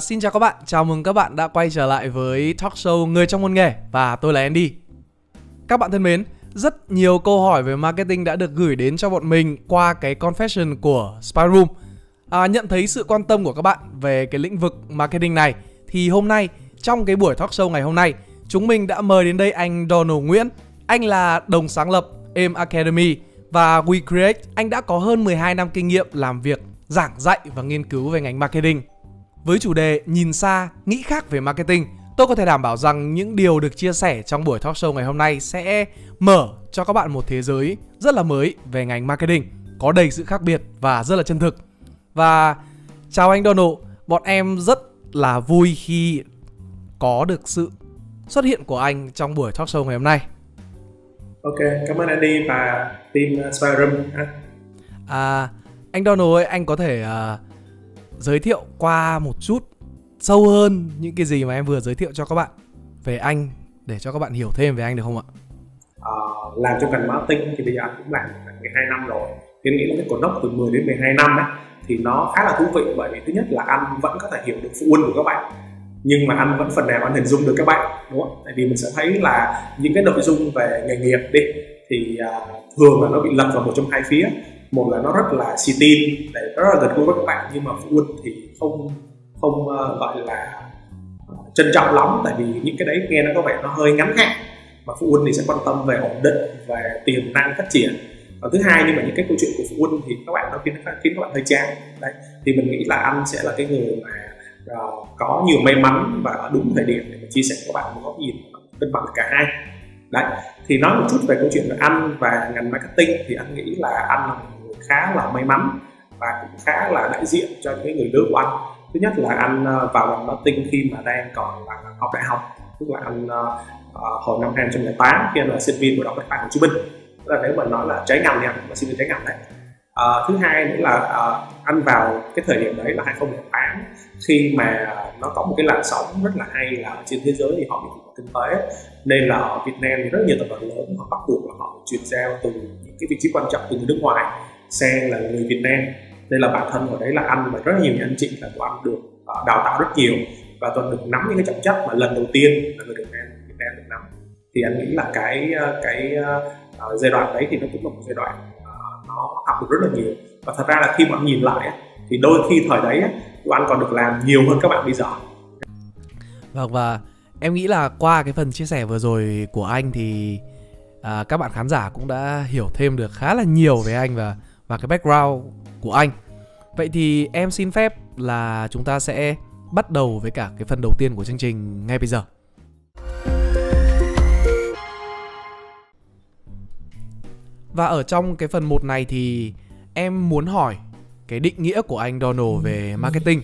Xin chào các bạn, chào mừng các bạn đã quay trở lại với talk show Người trong môn nghề và tôi là Andy. Các bạn thân mến, rất nhiều câu hỏi về marketing đã được gửi đến cho bọn mình qua cái confession của Spy Room. À, nhận thấy sự quan tâm của các bạn về cái lĩnh vực marketing này thì hôm nay trong cái buổi talk show ngày hôm nay chúng mình đã mời đến đây anh Donald Nguyễn. Anh là đồng sáng lập Aim Academy và We Create. Anh đã có hơn 12 năm kinh nghiệm làm việc giảng dạy và nghiên cứu về ngành marketing. Với chủ đề nhìn xa, nghĩ khác về marketing, tôi có thể đảm bảo rằng những điều được chia sẻ trong buổi talk show ngày hôm nay sẽ mở cho các bạn một thế giới rất là mới về ngành marketing, có đầy sự khác biệt và rất là chân thực. Và chào anh Donald, bọn em rất là vui khi có được sự xuất hiện của anh trong buổi talk show ngày hôm nay. Ok, cảm ơn Andy và team Spyroom. À, anh Donald ơi, anh có thể uh, giới thiệu qua một chút sâu hơn những cái gì mà em vừa giới thiệu cho các bạn về anh để cho các bạn hiểu thêm về anh được không ạ? À, làm trong ngành marketing thì bây giờ anh cũng làm 12 năm rồi. Thì anh nghĩ là cái cột đốc từ 10 đến 12 năm ấy thì nó khá là thú vị bởi vì thứ nhất là anh vẫn có thể hiểu được phụ huynh của các bạn nhưng mà anh vẫn phần nào anh hình dung được các bạn đúng không? Tại vì mình sẽ thấy là những cái nội dung về nghề nghiệp đi thì uh, thường là nó bị lật vào một trong hai phía một là nó rất là xì tin để rất là gần gũi với các bạn nhưng mà phụ huynh thì không không uh, gọi là ờ, trân trọng lắm tại vì những cái đấy nghe nó có vẻ nó hơi ngắn hạn mà phụ huynh thì sẽ quan tâm về ổn định về tiềm năng phát triển. Và thứ hai nhưng mà những cái câu chuyện của phụ huynh thì các bạn nó khiến khiến các bạn hơi chán đấy thì mình nghĩ là anh sẽ là cái người mà uh, có nhiều may mắn và ở đúng thời điểm để mà chia sẻ với các bạn một góc nhìn cân bằng cả hai. Đấy thì nói một chút về câu chuyện về anh và ngành marketing thì anh nghĩ là anh là một khá là may mắn và cũng khá là đại diện cho những người lớn của anh. Thứ nhất là anh ờ, vào ngành marketing khi mà đang còn là học đại học tức là anh uh, hồi năm 2008 khi anh là sinh viên của đại học Bách Hồ Chí Minh. Tức là nếu mà nói là trái ngành thì anh là sinh viên trái ngành đấy. Uh, thứ hai nữa là uh, anh vào cái thời điểm đấy là 2008 khi mà nó có một cái làn sóng rất là hay là trên thế giới thì họ bị khủng kinh tế. Nên là ở Việt Nam thì rất nhiều tập đoàn lớn họ bắt buộc là họ chuyển giao từ những cái vị trí quan trọng từ người nước ngoài sang là người Việt Nam. Nên là bản thân hồi đấy là anh và rất là nhiều những anh chị là của anh được ờ, đào tạo rất nhiều và toàn được nắm những cái trọng trách mà lần đầu tiên là người Việt Nam Việt Nam được nắm. Thì anh nghĩ là cái ờ, cái uh, giai đoạn đấy thì nó cũng là một giai đoạn uh, nó học được rất là nhiều. Và thật ra là khi mà anh nhìn lại thì đôi khi thời đấy anh còn được làm nhiều hơn các bạn bây giờ. Vâng và em nghĩ là qua cái phần chia sẻ vừa rồi của anh thì à, các bạn khán giả cũng đã hiểu thêm được khá là nhiều về anh và và cái background của anh. Vậy thì em xin phép là chúng ta sẽ bắt đầu với cả cái phần đầu tiên của chương trình ngay bây giờ. Và ở trong cái phần 1 này thì em muốn hỏi cái định nghĩa của anh Donald về marketing.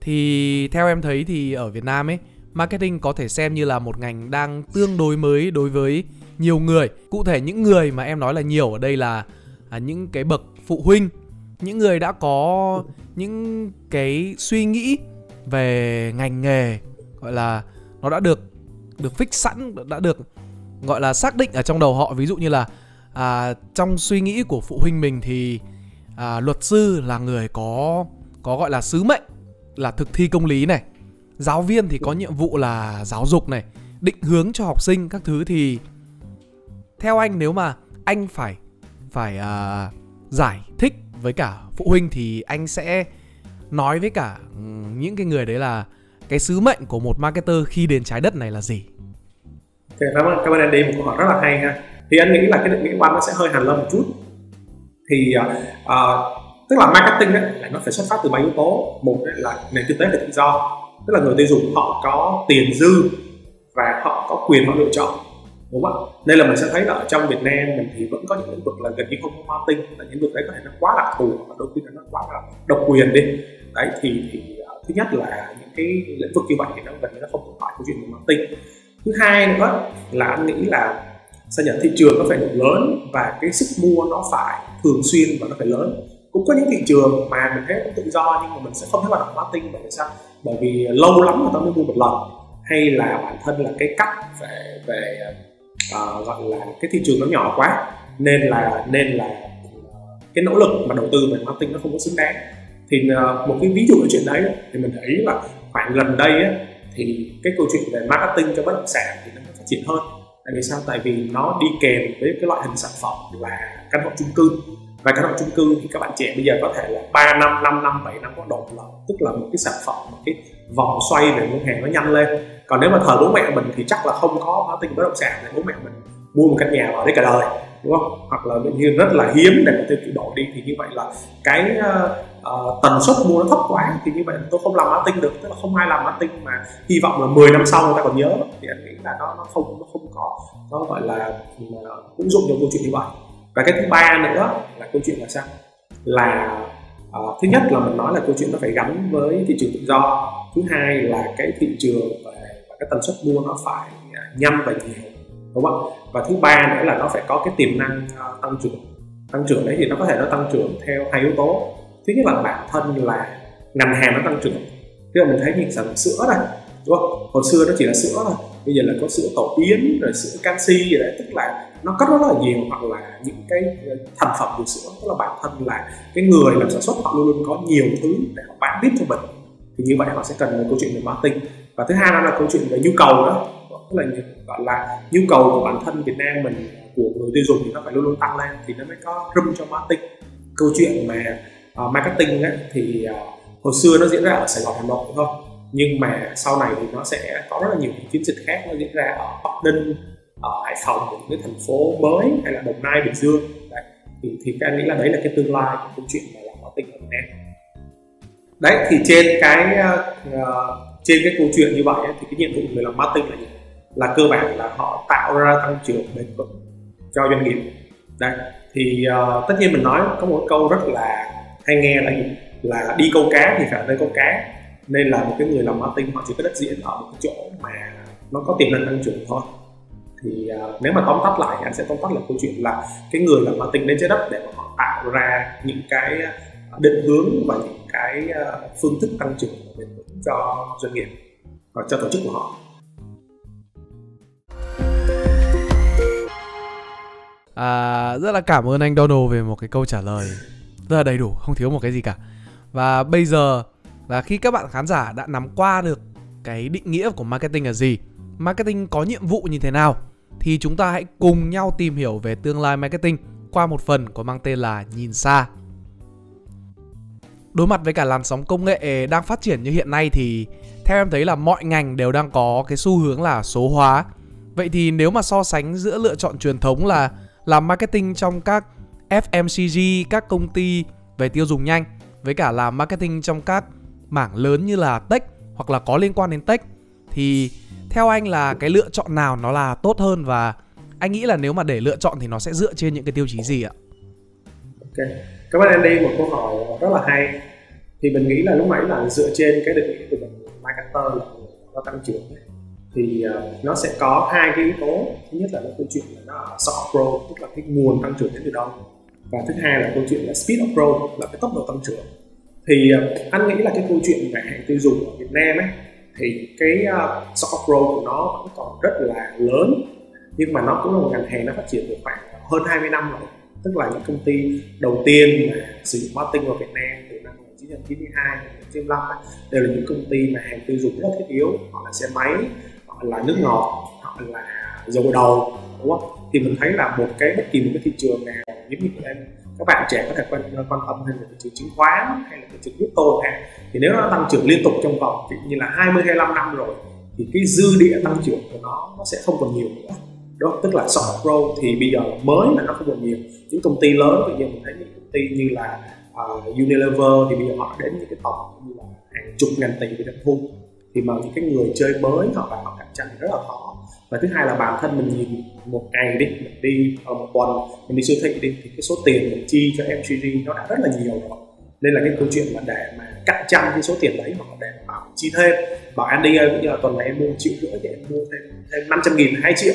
Thì theo em thấy thì ở Việt Nam ấy, marketing có thể xem như là một ngành đang tương đối mới đối với nhiều người. Cụ thể những người mà em nói là nhiều ở đây là à, những cái bậc phụ huynh những người đã có những cái suy nghĩ về ngành nghề gọi là nó đã được được fix sẵn đã được gọi là xác định ở trong đầu họ. Ví dụ như là à, trong suy nghĩ của phụ huynh mình thì à, luật sư là người có có gọi là sứ mệnh là thực thi công lý này. Giáo viên thì có nhiệm vụ là giáo dục này định hướng cho học sinh các thứ thì theo anh nếu mà anh phải phải à, giải thích với cả phụ huynh thì anh sẽ nói với cả những cái người đấy là cái sứ mệnh của một marketer khi đến trái đất này là gì? Okay, cảm ơn cảm ơn Andy một câu hỏi rất là hay ha. Thì anh nghĩ là cái định nghĩa của anh nó sẽ hơi hàn lâm một chút. Thì uh, tức là marketing ấy, là nó phải xuất phát từ ba yếu tố. Một là nền kinh tế là tự do, tức là người tiêu dùng họ có tiền dư và họ có quyền họ lựa chọn đúng không nên là mình sẽ thấy là ở trong Việt Nam mình thì vẫn có những lĩnh vực là gần như không có marketing là những lĩnh vực đấy có thể nó quá đặc thù và đôi khi nó quá là độc quyền đi. Đấy thì, thì ờ, thứ nhất là những cái lĩnh vực như vậy thì nó gần như nó không tồn tại câu chuyện về marketing. Thứ hai nữa là anh nghĩ là sao nhận thị trường nó phải đủ lớn và cái sức mua nó phải thường xuyên và nó phải lớn. Cũng có những thị trường mà mình thấy cũng tự do nhưng mà mình sẽ không thấy hoạt động marketing bởi vì sao? Bởi vì lâu lắm người ta mới mua một lần. Hay là bản thân là cái cách về về uh, gọi là cái thị trường nó nhỏ quá nên là nên là ờ, cái nỗ lực mà đầu tư về marketing nó không có xứng đáng. Thì uh, một cái ví dụ về chuyện đấy thì mình thấy là khoảng gần đây á, thì cái câu chuyện về marketing cho bất động sản thì nó phát triển hơn. Tại vì sao? Tại vì nó đi kèm với cái loại hình sản phẩm là căn hộ chung cư. Và căn hộ chung cư thì các bạn trẻ bây giờ có thể là 3 năm 5 năm 7 năm có độ lần tức là một cái sản phẩm một cái vòng xoay về ngân hàng nó nhanh lên còn nếu mà thời bố mẹ mình thì chắc là không có marketing bất động sản thì bố mẹ mình mua một căn nhà ở đấy cả đời đúng không? Hoặc là như rất là hiếm để mà tôi đổi đi thì như vậy là cái uh, tần suất mua nó thấp quá thì như vậy tôi không làm marketing được. Tức là không ai làm marketing mà hy vọng là 10 năm sau người ta còn nhớ thì anh nghĩ là nó nó không nó không có nó gọi là ừ, ứng dụng cho câu chuyện như vậy. Và cái thứ ba nữa là câu chuyện là sao? Là uh, thứ nhất là mình nói là câu chuyện nó phải gắn với thị trường tự do. Thứ hai là cái thị trường cái tần suất mua nó phải à, nhanh và nhiều đúng không và thứ ba nữa là nó phải có cái tiềm năng uh, tăng trưởng. Tăng trưởng đấy thì nó có thể nó tăng trưởng theo hai yếu tố. Thứ nhất là bản thân là ngành hàng nó tăng trưởng. Tức là mình thấy như sản phẩm sữa này đúng không? Hồi xưa nó chỉ là sữa thôi bây giờ là có sữa tổ yến rồi sữa canxi gì đấy tức là nó có rất là nhiều hoặc là những cái ờ, thành phẩm từ sữa. Tức là bản thân là cái người làm sản xuất họ luôn luôn có nhiều thứ để họ bán tiếp cho mình. Thì như vậy họ sẽ cần một câu chuyện về marketing và thứ hai đó là câu chuyện về nhu cầu đó. Tức là gọi là nhu cầu của bản thân Việt Nam mình của người tiêu dùng thì nó phải luôn luôn tăng lên thì nó mới có room cho marketing. Câu chuyện mà uh, marketing ấy, thì uh, hồi xưa nó diễn ra ở Sài Gòn Hà Nội thôi. Nhưng mà sau này thì nó sẽ có rất là nhiều chiến dịch khác nó diễn ra ở Bắc Ninh ở Hải Phòng những cái thành phố mới hay là Đồng Nai Bình Dương. Đấy. thì thì các anh nghĩ là đấy là cái tương lai của câu chuyện mà làm marketing ở Việt Nam. Đấy thì trên cái uh, trên cái câu chuyện như vậy ấy, thì cái nhiệm vụ của người làm marketing là gì? Là cơ bản là họ tạo ra tăng trưởng bền vững cho doanh nghiệp. Đây thì uh, tất nhiên mình nói có một câu rất là hay nghe là gì? Là đi câu cá thì phải tới câu cá. Nên là một cái người làm marketing họ chỉ có đất diễn ở một cái chỗ mà nó có tiềm năng tăng trưởng thôi. Thì uh, nếu mà tóm tắt lại anh sẽ tóm tắt là câu chuyện là cái người làm marketing đến trái đất để mà họ tạo ra những cái ờ, định hướng và những cái ờ, phương thức tăng trưởng bền vững cho doanh nghiệp và cho tổ chức của họ À, rất là cảm ơn anh Donald về một cái câu trả lời rất là đầy đủ, không thiếu một cái gì cả. Và bây giờ là khi các bạn khán giả đã nắm qua được cái định nghĩa của marketing là gì, marketing có nhiệm vụ như thế nào, thì chúng ta hãy cùng nhau tìm hiểu về tương lai marketing qua một phần có mang tên là nhìn xa. Đối mặt với cả làn sóng công nghệ đang phát triển như hiện nay thì theo em thấy là mọi ngành đều đang có cái xu hướng là số hóa. Vậy thì nếu mà so sánh giữa lựa chọn truyền thống là làm marketing trong các FMCG, các công ty về tiêu dùng nhanh với cả làm marketing trong các mảng lớn như là tech hoặc là có liên quan đến tech thì theo anh là cái lựa chọn nào nó là tốt hơn và anh nghĩ là nếu mà để lựa chọn thì nó sẽ dựa trên những cái tiêu chí gì ạ? Ok, cảm ơn Andy một câu hỏi rất là hay. Thì mình nghĩ là lúc nãy là dựa trên cái định nghĩa của mình marketer là nó tăng trưởng thì uh, nó sẽ có hai cái yếu tố. Thứ nhất là nó câu chuyện là nó ở soft growth tức là cái nguồn tăng trưởng đến từ đâu. Và thứ hai là câu chuyện là speed of growth là cái tốc độ tăng trưởng. Thì uh, anh nghĩ là cái câu chuyện về hàng tiêu dùng ở Việt Nam ấy thì cái uh, soft growth của nó vẫn còn rất là lớn nhưng mà nó cũng là một ngành hàng nó phát triển được khoảng hơn 20 năm rồi tức là những công ty đầu tiên mà sử dụng marketing vào Việt Nam từ năm 1992 1995 đều là những công ty mà hàng tiêu dùng rất thiết yếu. Họ là xe máy, họ là nước ngọt, họ là dầu đầu, đúng không? Thì mình thấy là một cái, bất kỳ một cái thị trường nào giống như em, các bạn trẻ có thể quan quan tâm hơn là thị trường chứng khoán hay là thị trường crypto ha thì nếu nó tăng trưởng liên tục trong vòng như là 20 25 năm rồi, thì cái dư địa tăng trưởng của nó nó sẽ không còn nhiều nữa. Đó, tức là soft growth thì bây giờ mới mà nó không còn nhiều những công ty lớn bây giờ mình thấy những công ty như là uh, Unilever thì bây giờ họ đến những cái tổng như là hàng chục ngàn tỷ về doanh thu. Thì mà những cái người chơi mới họ vào họ cạnh tranh rất là khó. Và thứ hai là bản thân mình nhìn một ngày đi mình đi ở một tuần mình đi siêu thị đi thì cái số tiền mình chi cho MCG nó đã rất là nhiều rồi. Nên là cái câu chuyện mà để mà cạnh tranh cái số tiền đấy hoặc để bảo chi thêm bảo Andy ơi bây giờ tuần này em mua triệu rưỡi thì em mua thêm thêm 500 nghìn hai triệu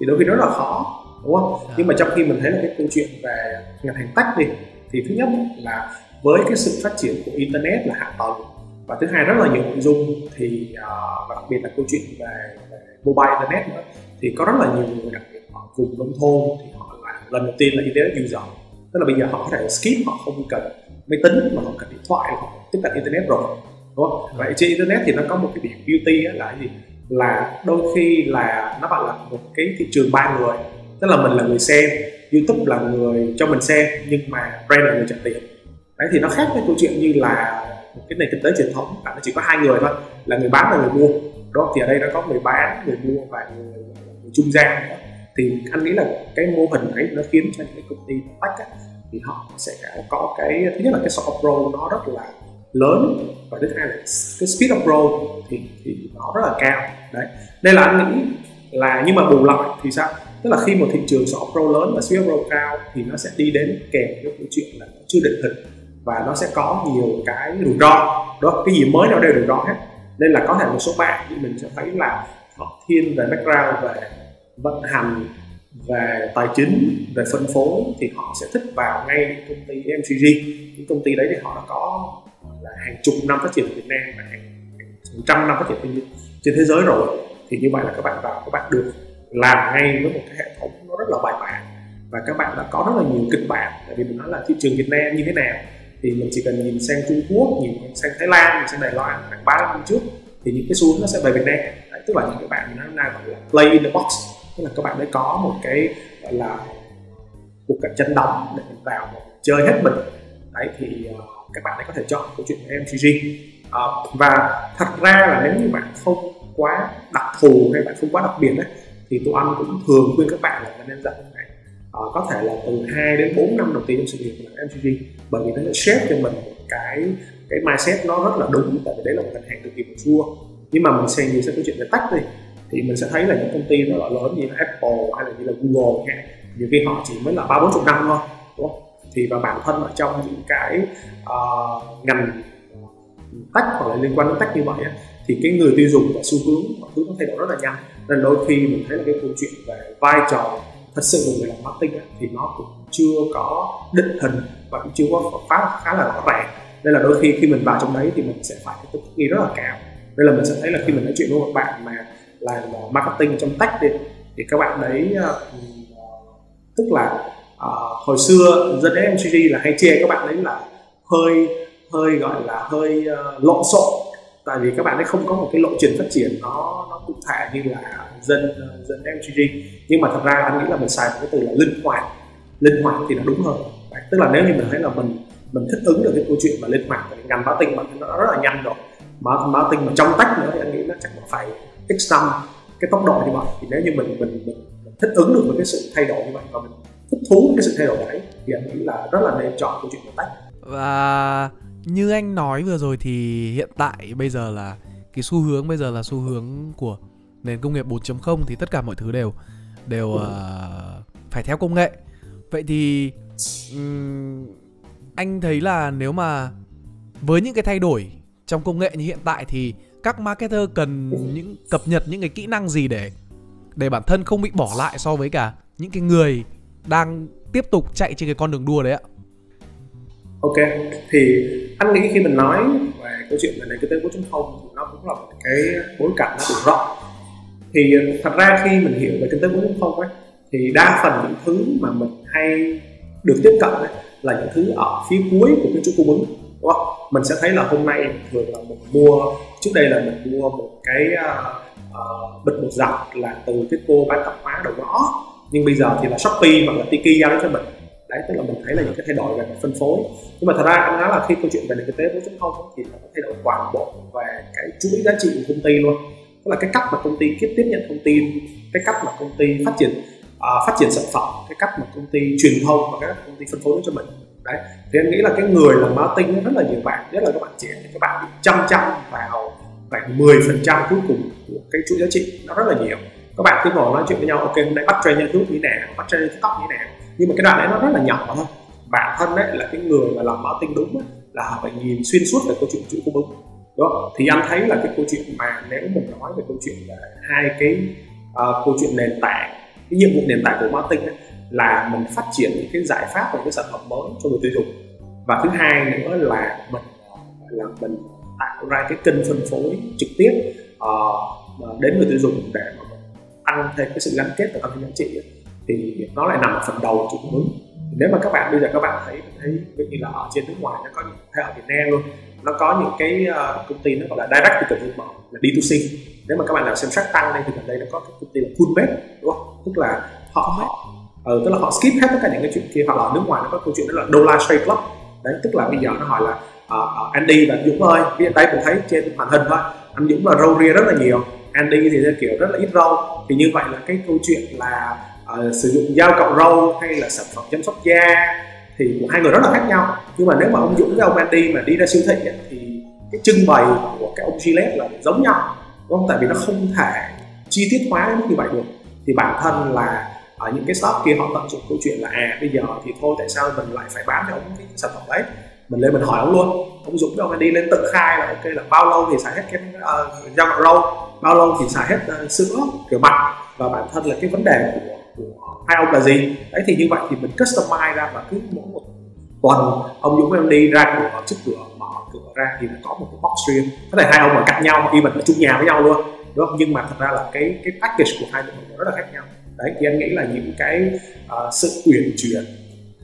thì đôi khi nó rất là khó đúng không? À. nhưng mà trong khi mình thấy là cái câu chuyện về ngành hàng tech đi thì thứ nhất là với cái sự phát triển của internet là hạ tầng và thứ hai rất là nhiều nội dung thì uh, và đặc biệt là câu chuyện về, về mobile internet nữa thì có rất là nhiều người đặc biệt ở vùng nông thôn thì họ là lần đầu tiên là internet user. Tức là bây giờ họ có thể skip họ không cần máy tính mà họ cần điện thoại họ tiếp cận internet rồi đúng không? Vậy trên internet thì nó có một cái điểm beauty là gì? Là đôi khi là nó gọi là một cái thị trường ba người tức là mình là người xem youtube là người cho mình xem nhưng mà brand là người trả tiền đấy thì nó khác với câu chuyện như là một cái nền kinh tế truyền thống là nó chỉ có hai người thôi là người bán và người mua. Đó thì ở đây nó có người bán người mua và người, người trung gian nữa. Thì anh nghĩ là cái mô hình ấy nó khiến cho những cái công ty tech á, thì họ sẽ có cái thứ nhất là cái soft pro nó rất là lớn và thứ hai là cái speed of growth thì thì nó rất là cao. Đấy đây là anh nghĩ là nhưng mà bù lại thì sao? Tức là khi một thị trường soft pro lớn và speed pro cao thì nó sẽ đi đến kèm với câu chuyện là chưa định hình và nó sẽ có nhiều cái rủi ro. Đó cái gì mới nó đều rủi ro hết. Nên là có thể một số bạn thì mình sẽ thấy là họ thiên về background về vận hành về tài chính về phân phối thì họ sẽ thích vào ngay công ty MCG những công ty đấy thì họ đã có là hàng chục năm phát triển ở Việt Nam và hàng, hàng trăm năm phát triển trên, trên thế giới rồi thì như vậy là các bạn vào các bạn được làm ngay với một cái hệ thống nó rất là bài bản. Và các bạn đã có rất là nhiều kịch bản tại vì mình nói là thị trường Việt Nam như thế nào thì mình chỉ cần nhìn sang Trung Quốc nhìn sang Thái Lan nhìn sang Đài Loan khoảng ba năm trước thì những cái xu hướng nó sẽ về Việt Nam. Đấy, tức là những cái bạn nó đang gọi là play in the box tức là các bạn đã có một cái gọi là cuộc cạnh tranh đóng để mình vào một chơi hết mình. Đấy thì uh, các bạn ấy có thể chọn câu chuyện của MCG uh, và thật ra là nếu như bạn không quá đặc thù hay bạn không quá đặc biệt đấy thì tụi anh cũng thường khuyên các bạn là nên dạy các à, ờ, có thể là từ 2 đến 4 năm đầu tiên trong sự nghiệp của MCG bởi vì nó sẽ shape cho mình một cái cái mindset nó rất là đúng tại vì đấy là một ngành hàng cực kỳ mature. Nhưng mà mình xem như sẽ câu chuyện về tech đi thì mình sẽ thấy là những công ty nó là lớn như là Apple hay là như là Google chẳng nhiều khi họ chỉ mới là ba bốn chục năm thôi đúng không? Thì và bản thân ở trong những cái uh, ngành tech hoặc là liên quan đến tech như vậy thì cái người tiêu dùng và xu hướng mọi thứ nó thay đổi rất là nhanh nên đôi khi mình thấy là cái câu chuyện về vai trò thật sự của người làm marketing thì nó cũng chưa có định hình và cũng chưa có khá khá là rõ ràng. Nên là đôi khi khi mình vào trong đấy thì mình sẽ phải cái thích nghi rất là cao. Nên là mình sẽ thấy là khi mình nói chuyện với một bạn mà làm ờ, marketing trong tech đi thì các bạn đấy ờ, tức là uh, hồi xưa dân MCG là hay chê các bạn đấy là hơi hơi gọi là hơi uh, lộn xộn. Tại vì các bạn ấy không có một cái lộ trình phát triển nó cụ thể như là dân ờ, dân MCG nhưng mà thật ra anh nghĩ là mình xài một cái từ là linh hoạt. Linh hoạt thì nó đúng hơn. Đấy, tức là nếu như mình thấy là mình mình thích ứng được cái câu chuyện mà linh hoạt thì ngành marketing mà nó rất là nhanh rồi. Mà marketing mà trong tách nữa thì anh nghĩ nó chắc là phải x năm cái tốc độ như vậy. Thì nếu như mình mình, mình, mình thích ứng được với cái sự thay đổi như vậy và mình thích thú cái sự thay đổi đấy thì anh nghĩ là rất là nên chọn câu chuyện của tách. Và như anh nói vừa rồi thì hiện tại bây giờ là cái xu hướng bây giờ là xu hướng của nền công nghiệp 4.0 thì tất cả mọi thứ đều đều uh, phải theo công nghệ. Vậy thì um, anh thấy là nếu mà với những cái thay đổi trong công nghệ như hiện tại thì các marketer cần những cập nhật những cái kỹ năng gì để để bản thân không bị bỏ lại so với cả những cái người đang tiếp tục chạy trên cái con đường đua đấy ạ ok thì anh nghĩ khi mình nói về câu chuyện về nền kinh tế 4.0 thì nó cũng là một cái bối cảnh nó đủ rộng thì ờ, thật ra khi mình hiểu về kinh tế 4.0 ấy thì đa phần những thứ mà mình hay được tiếp cận ấy, là những thứ ở phía cuối của cái chuỗi cung ứng đúng không? mình sẽ thấy là hôm nay thường là mình mua trước đây là mình mua một cái uh, uh, bịch bột giặt là từ cái cô bán tạp hóa đầu ngõ nhưng bây giờ thì là shopee hoặc là tiki giao đến cho mình đấy tức là mình thấy là những cái thay đổi về mặt phân phối. Nhưng mà thật ra anh nói là khi câu chuyện về nền kinh tế 4.0 thì nó thay đổi toàn bộ về cái chuỗi giá trị của công ty luôn. Tức là cái cách mà công ty tiếp tiếp nhận thông tin cái cách mà công ty phát triển uh, phát triển sản phẩm cái cách mà công ty truyền thông và các công ty phân phối cho mình. Đấy thì anh nghĩ là cái người làm marketing rất là nhiều bạn nhất là các bạn trẻ thì các bạn bị chăm chăm vào khoảng 10 phần trăm cuối cùng của cái chuỗi giá trị nó rất là nhiều. Các bạn cứ ngồi nói chuyện với nhau ok hôm nay bắt trend youtube như thế nào bắt trend tiktok như thế nào? Nhưng mà cái đoạn đấy nó rất là nhỏ thôi. Bản thân đấy là cái người mà làm marketing đúng ấy, là họ phải nhìn xuyên suốt về câu chuyện chuỗi cung ứng đó thì anh thấy là cái câu chuyện mà nếu mình nói về câu chuyện là hai cái uh, câu chuyện nền tảng cái nhiệm vụ nền tảng của marketing ấy, là mình phát triển những cái giải pháp và cái sản phẩm mới cho người tiêu dùng. Và thứ hai nữa là mình là mình tạo ra cái kênh phân phối trực tiếp uh, đến người tiêu dùng để mà tăng thêm cái sự gắn kết và tăng thêm giá trị thì nó lại nằm ở phần đầu chuỗi cung ứng nếu mà các bạn bây giờ các bạn thấy thấy ví như là ở trên nước ngoài nó có những thể ở Việt Nam luôn nó có những cái uh, công ty nó gọi là direct to consumer là D2C nếu mà các bạn nào xem Shark tăng đây thì gần đây nó có cái công ty là Coolbet đúng không? Tức là họ họ ừ, tức là họ skip hết tất cả những cái chuyện kia hoặc là ở nước ngoài nó có câu chuyện đó là Dollar Trade Club. Đấy tức là bây giờ nó hỏi là uh, Andy và Dũng ơi bây giờ đây cũng thấy trên màn hình thôi anh Dũng là râu ria rất là nhiều Andy thì kiểu rất là ít râu. Thì như vậy là cái câu chuyện là uh, sử dụng dao cạo râu hay là sản phẩm chăm sóc da thì của hai người rất là khác nhau. Nhưng mà nếu mà ông Dũng với ông Andy mà đi ra siêu thị ấy, thì cái trưng bày của cái ông Gillette là giống nhau. Đúng không? Tại vì nó không thể chi tiết hóa đến mức như vậy được. Thì bản thân là ở những cái shop kia họ tận dụng câu chuyện là à bây giờ thì thôi tại sao mình lại phải bán cho ông cái sản phẩm đấy? Mình lên mình hỏi ông luôn. Ông Dũng với ông Andy lên tự khai là ok là bao lâu thì xài hết cái uh, dao cạo râu? Bao lâu thì xài hết uh, sữa rửa mặt? Và bản thân là cái vấn đề của của hai ông là gì? Đấy thì như vậy thì mình customize ra và cứ mỗi một tuần ông Dũng em đi ra cửa trước cửa mở cửa ra thì có một cái box riêng. Có thể hai ông ở cạnh nhau even ở chung nhà với nhau luôn đúng không? Nhưng mà thật ra là cái cái package của hai người rất là khác nhau. Đấy thì anh nghĩ là những cái uh, sự uyển chuyển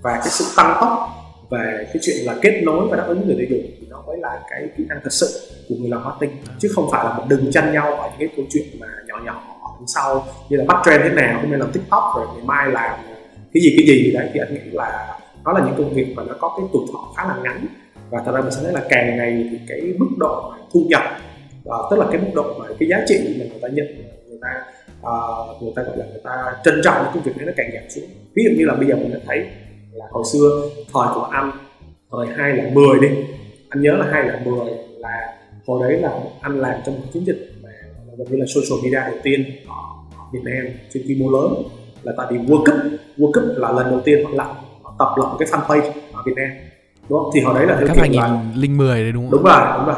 và cái sự tăng tốc về cái chuyện là kết nối và đáp ứng người tiêu dùng thì nó mới là cái kỹ năng thật sự của người làm marketing. Chứ không phải là một đừng chăn nhau ở những cái câu chuyện mà nhỏ nhỏ sau như là bắt trend thế nào hôm nay làm tiktok rồi ngày mai làm cái gì cái gì đấy thì anh nghĩ là nó là những công việc mà nó có cái tuổi thọ khá là ngắn. Và thật ra mình sẽ thấy là càng ngày thì cái mức độ thu nhập uh, tức là cái mức độ mà cái giá trị mà người ta nhận người ta uh, người ta gọi là người ta trân trọng cái công việc đấy nó càng giảm xuống. Ví dụ như là bây giờ mình đã thấy là hồi xưa thời của anh thời hai là 10 đi anh nhớ là hai là 10 là hồi đấy là anh làm trong một chiến dịch gần như là social media đầu tiên. Ở Việt Nam trên quy mô lớn. Là tại vì World Cup World Cup là lần đầu tiên họ lập họ tập lập một cái fanpage ở Việt Nam. Đúng không? Thì hồi đấy là theo kiểu là linh mười đấy đúng không? Đúng rồi đúng rồi.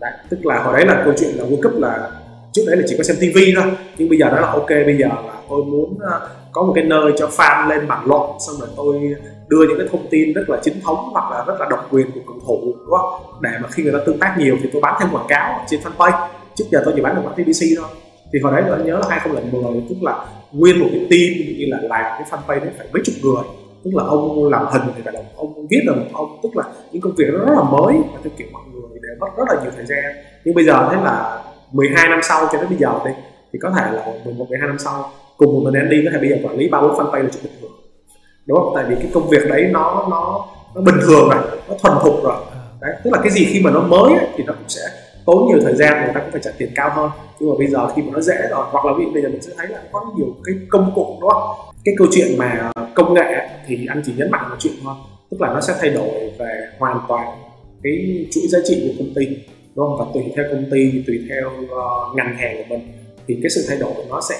Đấy, tức là hồi đấy là câu chuyện là World Cup là trước đấy là chỉ có xem TV thôi. Nhưng bây giờ đó là ok bây giờ là tôi muốn ờ, có một cái nơi cho fan lên bản luận xong rồi tôi đưa những cái thông tin rất là chính thống hoặc là rất là độc quyền của cầu thủ đúng không? Để mà khi người ta tương tác nhiều thì tôi bán thêm quảng cáo trên fanpage trước giờ tôi chỉ bán được bán TBC thôi. Thì hồi đấy tôi nhớ là 2010 tức là nguyên một cái team như là làm cái fanpage đấy phải mấy chục người. Tức là ông làm hình thì phải là ông viết là một ông tức là những công việc nó rất là mới và theo kiểu mọi người đều mất rất là nhiều thời gian. Nhưng bây giờ thế là 12 năm sau cho đến bây giờ đi thì có thể là 11 12 năm sau cùng một mình Andy có thể bây giờ quản lý ba bốn fanpage là chuyện bình thường. Đúng không? Tại vì cái công việc đấy nó nó nó bình thường rồi nó thuần thục rồi. Đấy tức là cái gì khi mà nó mới ấy, thì nó cũng sẽ tốn nhiều thời gian người ta cũng phải trả tiền cao hơn. Nhưng mà bây giờ khi mà nó dễ rồi hoặc là bây giờ mình sẽ thấy là có nhiều cái công cụ đúng không cái câu chuyện mà công nghệ thì anh chỉ nhấn mạnh một chuyện thôi. Tức là nó sẽ thay đổi về hoàn toàn cái chuỗi giá trị của công ty đúng không? Và tùy theo công ty tùy theo uh, ngành hàng của mình. Thì cái sự thay đổi nó sẽ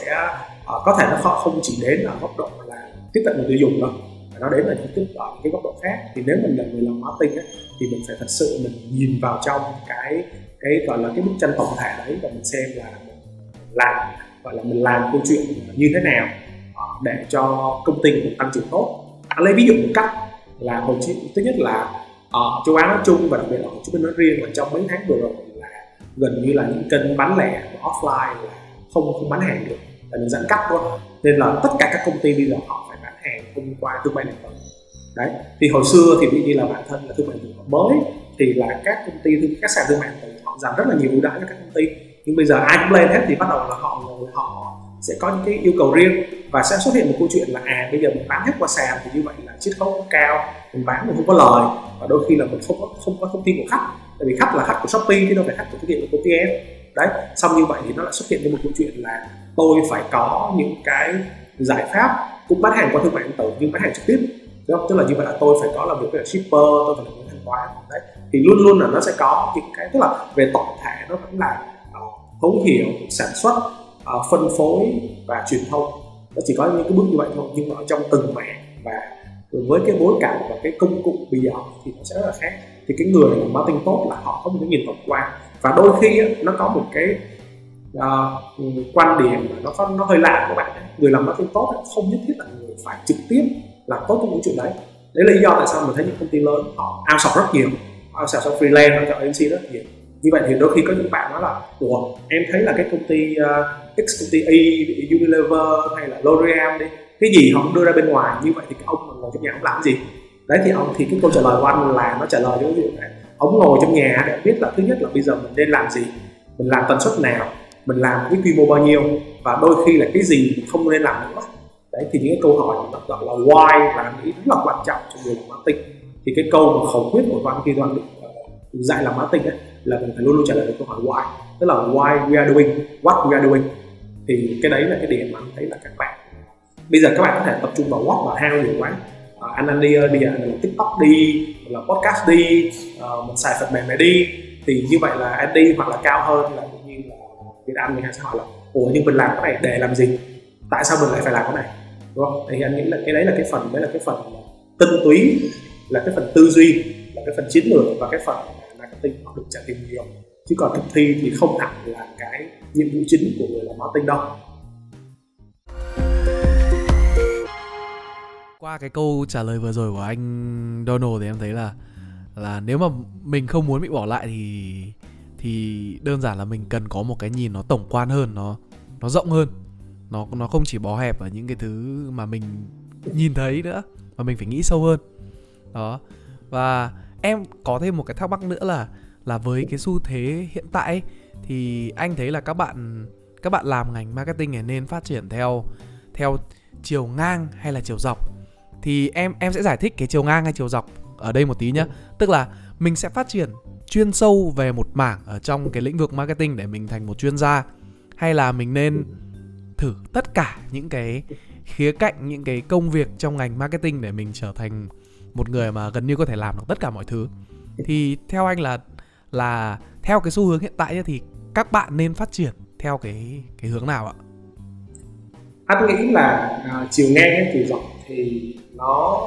uh, có thể nó không chỉ đến ở góc độ là tiếp cận người tiêu dùng đâu mà nó đến ở những cái, ở cái góc độ khác. Thì nếu mình là người làm marketing ấy, thì mình phải thật sự mình nhìn vào trong cái cái gọi là cái bức tranh tổng thể đấy và mình xem là mình làm gọi là mình làm câu chuyện như thế nào ờ, để cho công ty mình tăng trưởng tốt. Anh lấy ví dụ một cách là hồi trước thứ nhất là ở châu Á nói chung và đặc biệt là Hồ Chí Minh nói riêng là trong mấy tháng vừa rồi là gần như là những kênh bán lẻ offline là không không bán hàng được là mình giãn cách quá, nên là tất cả các công ty bây giờ họ phải bán hàng thông qua thương mại điện tử. Đấy thì hồi xưa thì ví như là bản thân là thương mại điện tử mới thì là các công ty các sàn thương mại điện tử giảm rất là nhiều ưu đãi cho các công ty. Nhưng bây giờ ai cũng lên hết thì bắt đầu là họ họ sẽ có những cái yêu cầu riêng. Và sẽ xuất hiện một câu chuyện là à bây giờ mình bán hết qua sàn thì như vậy là chiết khấu cao, mình bán mình không có lời. Và đôi khi là mình không có không có thông tin của khách. Tại vì khách là khách của shopee chứ đâu phải khách của thực hiện của công ty em đấy, xong như vậy thì nó lại xuất hiện thêm một câu chuyện là tôi phải có những cái giải pháp cũng bán hàng qua thương mại điện tử nhưng bán hàng trực tiếp. Đúng không? tức là như vậy là tôi phải có làm việc với shipper, tôi phải làm việc thanh toán đấy thì luôn luôn là nó sẽ có những cái tức là về tổng thể nó vẫn là uh, thấu hiểu sản xuất uh, phân phối và truyền thông. Nó chỉ có những cái bước như vậy thôi nhưng mà ở trong từng mảng và với cái bối cảnh và cái công cụ bây giờ thì nó sẽ rất là khác. Thì cái người làm marketing tốt là họ có một cái nhìn tổng quan và đôi khi nó có một cái uh, quan điểm mà nó có nó hơi lạ của bạn người làm marketing tốt không nhất thiết là người phải trực tiếp làm tốt cái những chuyện đấy. Đấy là lý do tại sao mình thấy những công ty lớn họ outsource rất nhiều outsource freelance và cho agency rất nhiều như vậy thì đôi khi có những bạn nói là ủa em thấy là cái công ty uh, X công ty Y Unilever hay là L'Oreal đi cái gì họ cũng đưa ra bên ngoài như vậy thì cái ông mà ngồi trong nhà ông làm gì? Đấy thì ông thì cái câu trả lời của anh là nó trả lời cho cái việc này ông ngồi trong nhà để biết là thứ nhất là bây giờ mình nên làm gì mình làm tần suất nào mình làm với quy mô bao nhiêu và đôi khi là cái gì mình không nên làm nữa. Đấy thì những cái câu hỏi nó gọi là why là nghĩ rất là quan trọng trong người làm marketing thì cái câu mà khẩu quyết của văn khi văn được ờ, dạy làm marketing ấy, là mình phải luôn luôn trả lời được câu hỏi why. Tức là why we are doing what we are doing. Thì cái đấy là cái điểm mà anh thấy là các bạn bây giờ các bạn có thể tập trung vào what và how nhiều quá. À, anh anh đi à, bây giờ làm tiktok đi là podcast đi uh, mình xài phần mềm này đi. Thì như vậy là anh đi hoặc là cao hơn là tự nhiên là việt nam mình sẽ hỏi là ủa nhưng mình làm cái này để làm gì? Tại sao mình lại phải làm cái này? Đúng không? Thì anh nghĩ là cái đấy là cái phần đấy là cái phần tinh túy là cái phần tư duy, là cái phần chiến lược và cái phần marketing họ được trả tiền nhiều. Chứ còn thực thi thì không hẳn là cái nhiệm vụ chính của người làm marketing đâu. Qua cái câu trả lời vừa rồi của anh Donald thì em thấy là là nếu mà mình không muốn bị bỏ lại thì thì đơn giản là mình cần có một cái nhìn nó tổng quan hơn, nó nó rộng hơn. Nó nó không chỉ bó hẹp ở những cái thứ mà mình nhìn thấy nữa, mà mình phải nghĩ sâu hơn đó. Và em có thêm một cái thắc mắc nữa là là với cái xu thế hiện tại ấy, thì anh thấy là các bạn các bạn làm ngành marketing này nên phát triển theo theo chiều ngang hay là chiều dọc? Thì em em sẽ giải thích cái chiều ngang hay chiều dọc ở đây một tí nhá. Tức là mình sẽ phát triển chuyên sâu về một mảng ở trong cái lĩnh vực marketing để mình thành một chuyên gia hay là mình nên thử tất cả những cái khía cạnh những cái công việc trong ngành marketing để mình trở thành một người mà gần như có thể làm được tất cả mọi thứ thì theo anh là là theo cái xu hướng hiện tại thì các bạn nên phát triển theo cái cái hướng nào ạ? Anh nghĩ là uh, chiều ngang hay chiều dọc thì nó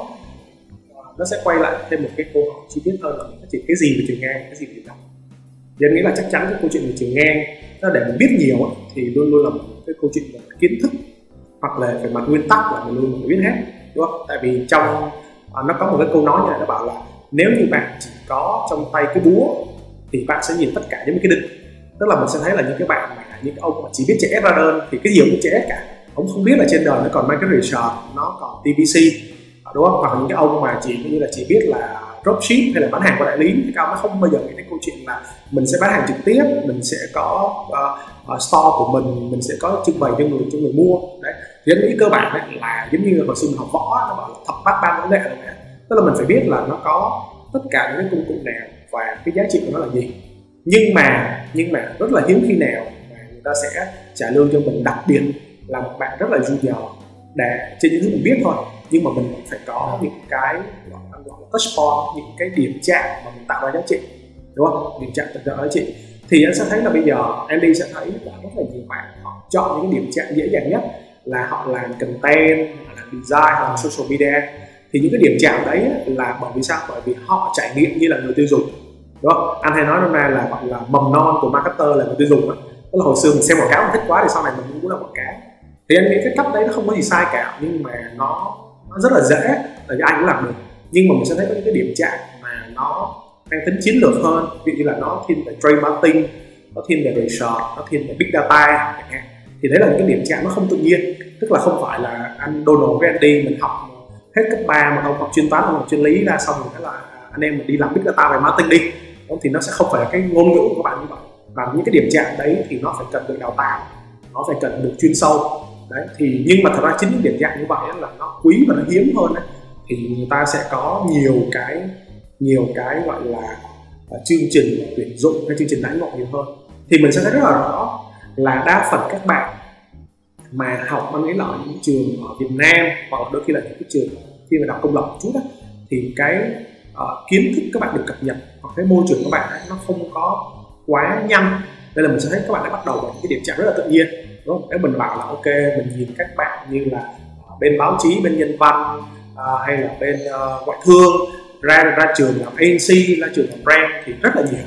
uh, nó sẽ quay lại thêm một cái câu hỏi chi tiết hơn là phát triển cái gì về chiều ngang cái gì về chiều dọc. Thì anh nghĩ là chắc chắn cái câu chuyện về chiều ngang nó để mình biết nhiều thì luôn luôn là một cái câu chuyện về kiến thức hoặc là về mặt nguyên tắc là mình luôn phải biết hết đúng không? Tại vì trong à, nó có một cái câu nói như này nó bảo là nếu như bạn chỉ có trong tay cái búa thì bạn sẽ nhìn tất cả những cái đinh. Tức là mình sẽ thấy là những cái bạn mà những cái ông mà chỉ biết chạy ra đơn thì cái gì cũng chạy cả. Ông không biết là trên đời nó còn market research nó còn TVC ờ, đúng không? Hoặc những cái ông mà chỉ như là chỉ biết là dropship hay là bán hàng qua đại lý thì các ông nó không bao giờ nghĩ đến câu chuyện là mình sẽ bán hàng trực tiếp mình sẽ có uh, uh, store của mình mình sẽ có trưng bày cho người cho người mua. Đấy thì ý cơ bản ấy là giống như là hồi xưa mình học võ nó bảo là thập bát ban võ nghệ rồi tức là mình phải biết là nó có tất cả những cái công cụ nào và cái giá trị của nó là gì. Nhưng mà nhưng mà rất là hiếm khi nào mà người ta sẽ trả lương cho mình đặc biệt là một bạn rất là junior để trên những thứ mình biết thôi nhưng mà mình phải có những cái gọi là touch point những cái điểm chạm mà mình tạo ra giá trị đúng không? Điểm chạm tạo ra giá trị. Thì anh sẽ thấy là bây giờ Andy sẽ thấy là rất là nhiều bạn họ chọn những cái điểm chạm dễ dàng nhất là họ làm content, họ làm design, họ làm social media. Thì những cái điểm chạm đấy là bởi vì sao? Bởi vì họ trải nghiệm như là người tiêu dùng. Đúng không? Anh hay nói hôm nay là gọi là mầm non của marketer là người tiêu dùng đó tức là hồi xưa mình xem quảng cáo mình thích quá thì sau này mình cũng muốn làm quảng cáo. Thì anh nghĩ cái cách đấy nó không có gì sai cả, nhưng mà nó nó rất là dễ, tại vì ai cũng làm được. Nhưng mà mình sẽ thấy có những cái điểm chạm mà nó mang tính chiến lược hơn. Ví dụ như là nó thiên về trade marketing, nó thiên về research, nó thiên về big data chẳng hạn thì đấy là những cái điểm chạm nó không tự nhiên. Tức là không phải là anh Donald với Andy mình học hết cấp 3 mà không học chuyên toán, không học chuyên lý ra xong rồi thế là anh em mình đi làm big data về marketing đi. Thì nó sẽ không phải là cái ngôn ngữ của các bạn như vậy. Và những cái điểm chạm đấy thì nó phải cần được đào tạo, nó phải cần được chuyên sâu. Đấy, thì nhưng mà thật ra chính những điểm chạm như vậy là nó quý và nó hiếm hơn ấy. thì người ta sẽ có nhiều cái nhiều cái gọi là à, chương trình tuyển dụng hay chương trình đãi ngộ nhiều hơn. Thì mình sẽ thấy rất là rõ là đa phần các bạn mà học anh lý loại ở những trường ở Việt Nam hoặc là đôi khi là những cái trường khi mà đọc công lập một chút đó, thì cái uh, kiến thức các bạn được cập nhật hoặc cái môi trường các bạn ấy, nó không có quá nhanh nên là mình sẽ thấy các bạn đã bắt đầu bằng những cái điểm chạm rất là tự nhiên đúng không? nếu mình bảo là ok mình nhìn các bạn như là ờ, bên báo chí bên nhân văn uh, hay là bên uh, ngoại thương ra ra trường làm agency ra trường làm brand thì rất là nhiều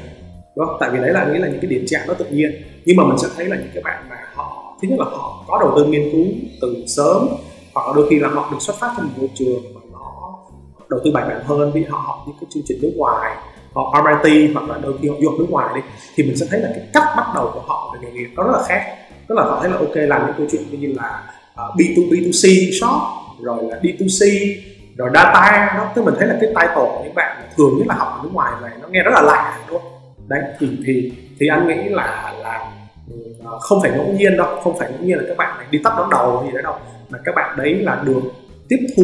đúng không? tại vì đấy là nghĩ là những cái điểm chạm nó tự nhiên nhưng mà mình sẽ thấy là những cái bạn mà họ thứ nhất là họ có đầu tư nghiên cứu từ sớm hoặc là đôi khi là họ được xuất phát từ một môi trường mà nó đầu tư bài bản hơn vì họ học những cái chương trình nước ngoài hoặc MIT hoặc là đôi khi họ du học nước ngoài đi thì mình sẽ thấy là cái cách bắt đầu của họ về nghề nghiệp nó rất là khác. Tức là họ thấy là ok làm những câu chuyện như là ờ, uh, B2B2C shop rồi là D2C rồi data đó. Tức mình thấy là cái title của những bạn thường nhất là học ở nước ngoài này nó nghe rất là lạ đúng không? Đấy thì thì thì anh nghĩ là là Ờ, không phải ngẫu nhiên đâu không phải ngẫu nhiên là các bạn này đi tắt đón đầu gì đấy đâu mà các bạn đấy là được tiếp thu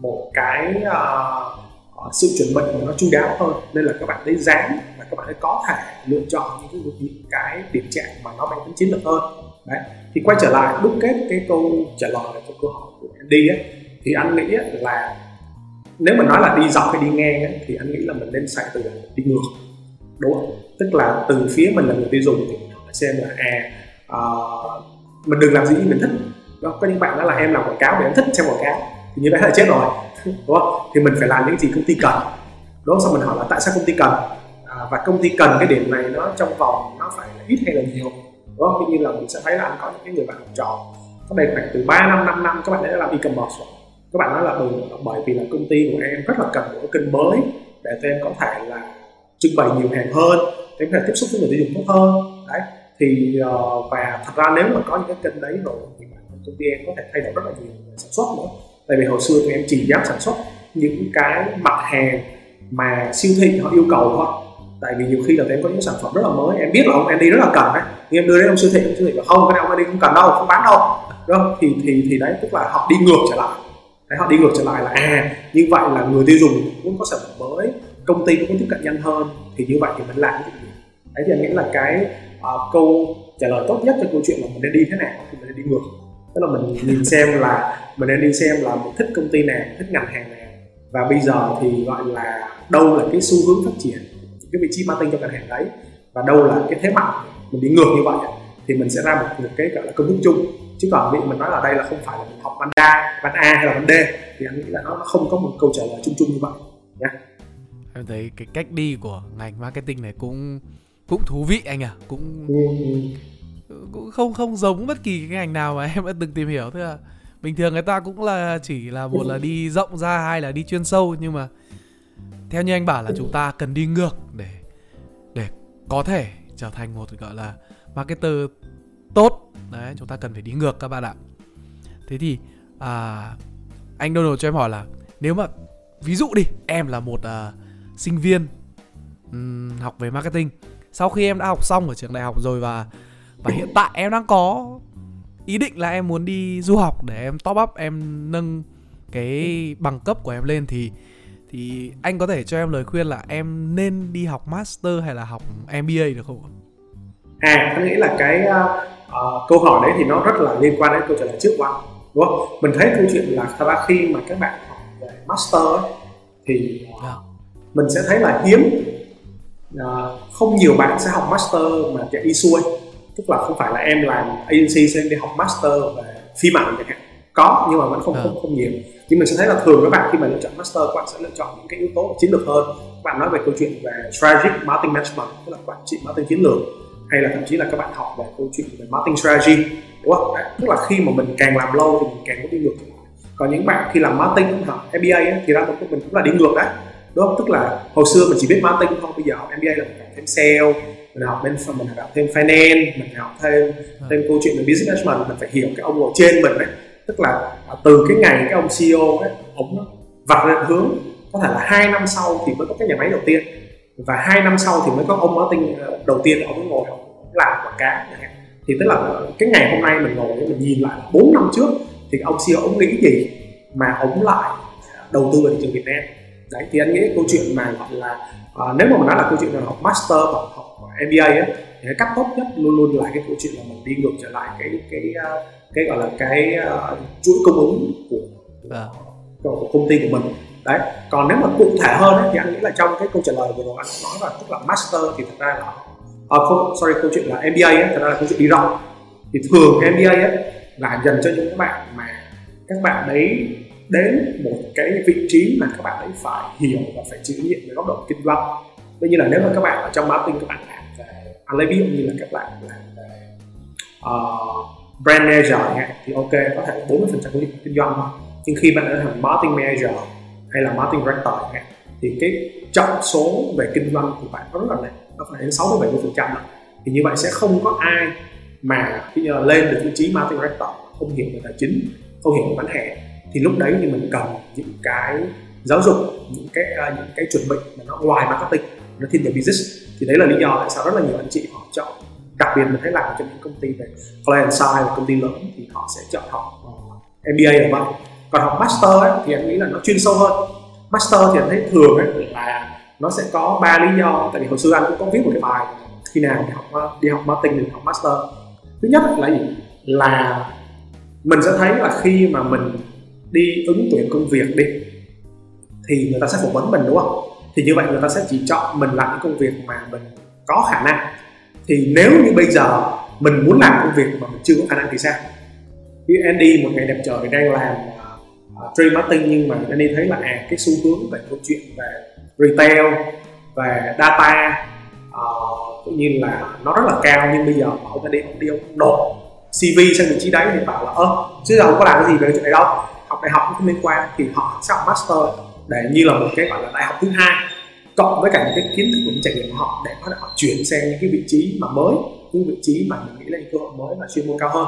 một cái uh, sự chuẩn bị mà nó chu đáo hơn nên là các bạn đấy dám và các bạn ấy có thể lựa chọn những cái những cái điểm trạng mà nó mang tính chiến lược hơn. Đấy thì quay trở lại đúc kết cái câu trả lời cho câu hỏi của Andy ấy thì anh nghĩ là nếu mà nói là đi dọc hay đi ngang ấy, thì anh nghĩ là mình nên xài từ đi ngược đúng không? Tức là từ phía mình là người tiêu dùng thì xem là à uh, mình đừng làm gì mình thích. Đó có những bạn đó là em làm quảng cáo để em thích xem quảng cáo. Thì như vậy là chết rồi. Đúng không? Thì mình phải làm những gì công ty cần. Đúng không? Xong mình hỏi là tại sao công ty cần? À, và công ty cần cái điểm này nó trong vòng nó phải là ít hay là nhiều? Đúng không? Như là mình sẽ thấy là anh có những cái người bạn học trò. Có đây khoảng từ 3 năm 5 năm các bạn đã làm e-commerce rồi. Các bạn nói là bởi, bởi vì là công ty của em rất là cần một cái kênh mới để tụi em có thể là trưng bày nhiều hàng hơn để có thể tiếp xúc với người tiêu dùng tốt hơn. Đấy thì uh, và thật ra nếu mà có những cái kênh đấy rồi thì công ty em có thể thay đổi rất là nhiều sản xuất nữa. Tại vì hồi xưa tụi em chỉ dám sản xuất những cái mặt hàng mà siêu thị họ yêu cầu thôi. Tại vì nhiều khi là tụi em có những sản phẩm rất là mới em biết là ông Andy rất là cần đấy. Nhưng em đưa đến ông siêu thị ông siêu thị bảo không cái này ông Andy không cần đâu không bán đâu. Đúng thì thì thì đấy tức là họ đi ngược trở lại. Đấy họ đi ngược trở lại là à như vậy là người tiêu dùng muốn có sản phẩm mới công ty cũng có tiếp cận nhanh hơn. Thì như vậy thì mình làm cái gì? Đấy thì anh nghĩ là cái Ờ, câu trả lời tốt nhất cho câu chuyện là mình nên đi thế nào thì mình nên đi ngược. Tức là mình nhìn xem là mình nên đi xem là mình thích công ty nào thích ngành hàng nào. Và bây giờ thì gọi là đâu là cái xu hướng phát triển cái vị trí marketing cho ngành hàng đấy và đâu là cái thế mạnh mình đi ngược như vậy thì mình sẽ ra một, một cái gọi là công thức chung. Chứ còn bị mình nói là đây là không phải là mình học văn A, văn A hay là văn D thì anh nghĩ là nó không có một câu trả lời chung chung như vậy nhé. Em thấy cái cách đi của ngành marketing này cũng cũng thú vị anh à, cũng ừ. cũng không không giống bất kỳ cái ngành nào mà em đã từng tìm hiểu. Tức là bình thường người ta cũng là chỉ là một là đi rộng ra hay là đi chuyên sâu nhưng mà theo như anh bảo là chúng ta cần đi ngược để để có thể trở thành một gọi là marketer tốt. Đấy chúng ta cần phải đi ngược các bạn ạ. Thế thì à, anh Donald cho em hỏi là nếu mà ví dụ đi em là một uh, sinh viên um, học về marketing sau khi em đã học xong ở trường đại học rồi và và hiện tại em đang có ý định là em muốn đi du học để em top up em nâng cái bằng cấp của em lên thì thì anh có thể cho em lời khuyên là em nên đi học master hay là học MBA được không? À, anh nghĩ là cái uh, câu hỏi đấy thì nó rất là liên quan đến câu trả lời trước của anh đúng không? Mình thấy câu chuyện là thật ra khi mà các bạn học về master ấy, thì uh, yeah. mình sẽ thấy là hiếm uh, không nhiều bạn sẽ học master mà chạy đi xuôi. Tức là không phải là em làm agency sẽ đi học master về phim ảnh chẳng hạn. Có nhưng mà vẫn không, à. không không nhiều. Nhưng mình sẽ thấy là thường các bạn khi mà lựa chọn master các bạn sẽ lựa chọn những cái yếu tố chiến lược hơn. Các bạn nói về câu chuyện về strategic marketing management tức là quản trị marketing chiến lược hay là thậm chí là các bạn học về câu chuyện về marketing strategy. Đúng không? Đấy, tức là khi mà mình càng làm lâu thì mình càng có đi ngược. Còn những bạn khi làm marketing học MBA ấy, thì ra mình cũng là đi ngược đấy đúng không tức là hồi xưa mình chỉ biết marketing thôi bây giờ học MBA là mình học thêm sale mình học bên mình học thêm finance mình học thêm thêm câu chuyện về business management mình phải hiểu cái ông ngồi trên mình đấy tức là từ cái ngày cái ông CEO ấy ông vạch ra hướng có thể là hai năm sau thì mới có cái nhà máy đầu tiên. Và hai năm sau thì mới có ông marketing ờ, đầu tiên ông mới ngồi ông làm quảng cáo thì tức là cái ngày hôm nay mình ngồi mình nhìn lại 4 năm trước thì ông CEO ông nghĩ gì mà ông lại đầu tư vào thị trường Việt Nam đấy thì anh nghĩ câu chuyện mà gọi là uh, nếu mà mình nói là câu chuyện là học master hoặc học MBA ấy, thì cái cách tốt nhất luôn luôn là cái câu chuyện là mình đi ngược trở lại cái cái uh, cái gọi là cái uh, chuỗi cung ứng của, à. của, của công ty của mình đấy còn nếu mà cụ thể hơn ấy, thì anh nghĩ là trong cái câu trả lời vừa rồi anh nói là tức là master thì thật ra là à, không sorry câu chuyện là MBA ấy, thật ra là câu chuyện đi rộng thì thường cái MBA ấy là dành cho những các bạn mà các bạn đấy đến một cái vị trí mà các bạn ấy phải hiểu và phải chịu trách nhiệm về góc độ kinh doanh. Tuy nhiên là nếu mà các bạn ở trong marketing các bạn làm về analytics ví dụ như là các bạn làm về uh, brand manager thì ok có thể 40 phần trăm của kinh doanh thôi. Nhưng khi bạn ở thành marketing manager hay là marketing director thì cái trọng số về kinh doanh của bạn nó rất là nặng nó phải đến 60 70 phần trăm thì như vậy sẽ không có ai mà khi lên được vị trí marketing director không hiểu về tài chính không hiểu về bán hàng thì lúc đấy thì mình cần những cái giáo dục những cái uh, những cái chuẩn bị mà nó ngoài marketing nó thiên về business. Thì đấy là lý do tại sao rất là nhiều anh chị họ chọn đặc biệt mình thấy làm trong những công ty về client side công ty lớn thì họ sẽ chọn học uh, MBA là vậy còn học master ấy, thì anh nghĩ là nó chuyên sâu hơn. Master thì anh thấy thường ấy, là nó sẽ có ba lý do. Tại vì hồi xưa anh cũng có viết một cái bài khi nào đi học đi học marketing thì học master. Thứ nhất là gì? Là mình sẽ thấy là khi mà mình đi ứng tuyển công việc đi thì người ta sẽ phỏng vấn mình đúng không? Thì như vậy người ta sẽ chỉ chọn mình làm những công việc mà mình có khả năng. Thì nếu như bây giờ mình muốn làm công việc mà mình chưa có khả năng thì sao? Như Andy một ngày đẹp trời đang làm à, à, uh, trade marketing nhưng mà Andy thấy là à cái xu hướng về câu chuyện về retail về data uh, cũng như là nó rất là cao nhưng bây giờ ông đi ông đi ông đột CV sang vị trí đấy thì bảo là ơ chứ giờ không có làm cái gì về chuyện này đâu học đại học không liên quan thì họ sẽ học master. Để như là một cái gọi là đại học thứ hai cộng với cả những cái kiến thức những trải nghiệm của họ để có thể họ chuyển sang những cái vị trí mà mới những vị trí mà mình nghĩ là những cơ hội mới và chuyên môn cao hơn.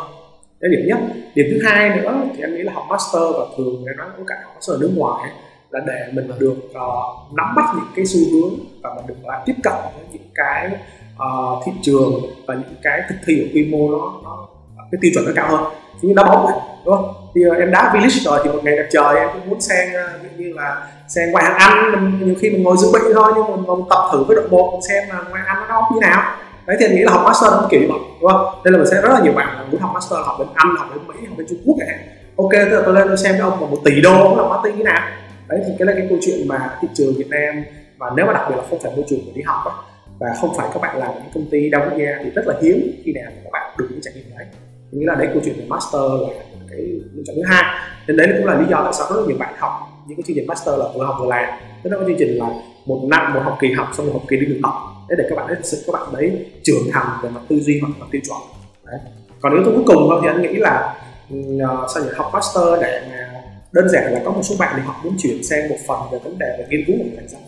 Đấy điểm nhất điểm thứ hai nữa thì em nghĩ là học master và thường người nói có cả học master ở nước ngoài là để mình được uh, nắm bắt những cái xu hướng và mình được lại tiếp cận với những cái uh, thị trường và những cái thực thi ở quy mô nó, nó cái tiêu chuẩn nó cao hơn như đá bóng đúng không? Thì ờ, em đá village rồi thì một ngày đẹp trời em cũng muốn sang ví ờ, như là sang ngoài hàng ăn nhiều khi mình ngồi dự bị thôi nhưng mình, mình tập thử với đội một mình xem là ngoài ăn nó đá như nào. Đấy thì anh nghĩ là học master nó kiểu như vậy đúng không? Đây là mình sẽ rất là nhiều bạn muốn học master học bên anh học bên mỹ học bên trung quốc này ok tức là tôi lên tôi xem cái ông một tỷ đô là quá marketing như nào. Đấy thì cái là cái câu chuyện mà thị trường Việt Nam và nếu mà đặc biệt là không phải môi trường để đi học ấy, và không phải các bạn làm những công ty đa quốc gia thì rất là hiếm khi nào các bạn được những trải nghiệm đấy nghĩa là đấy câu chuyện về master là cái lựa chọn thứ hai. Nên đấy cũng là lý do tại sao rất nhiều bạn học những cái chương trình master là vừa học vừa làm. Tức là cái chương trình là một năm một học kỳ học xong một học kỳ đi thực tập. Để để các bạn ấy thực sự các bạn đấy trưởng thành về mặt tư duy hoặc mặt tiêu chuẩn. Đấy. còn yếu tố cuối cùng thì anh nghĩ là uh, sao nhỉ học master để mà đơn giản là có một số bạn thì họ muốn chuyển sang một phần về vấn đề về nghiên cứu của ngành dạy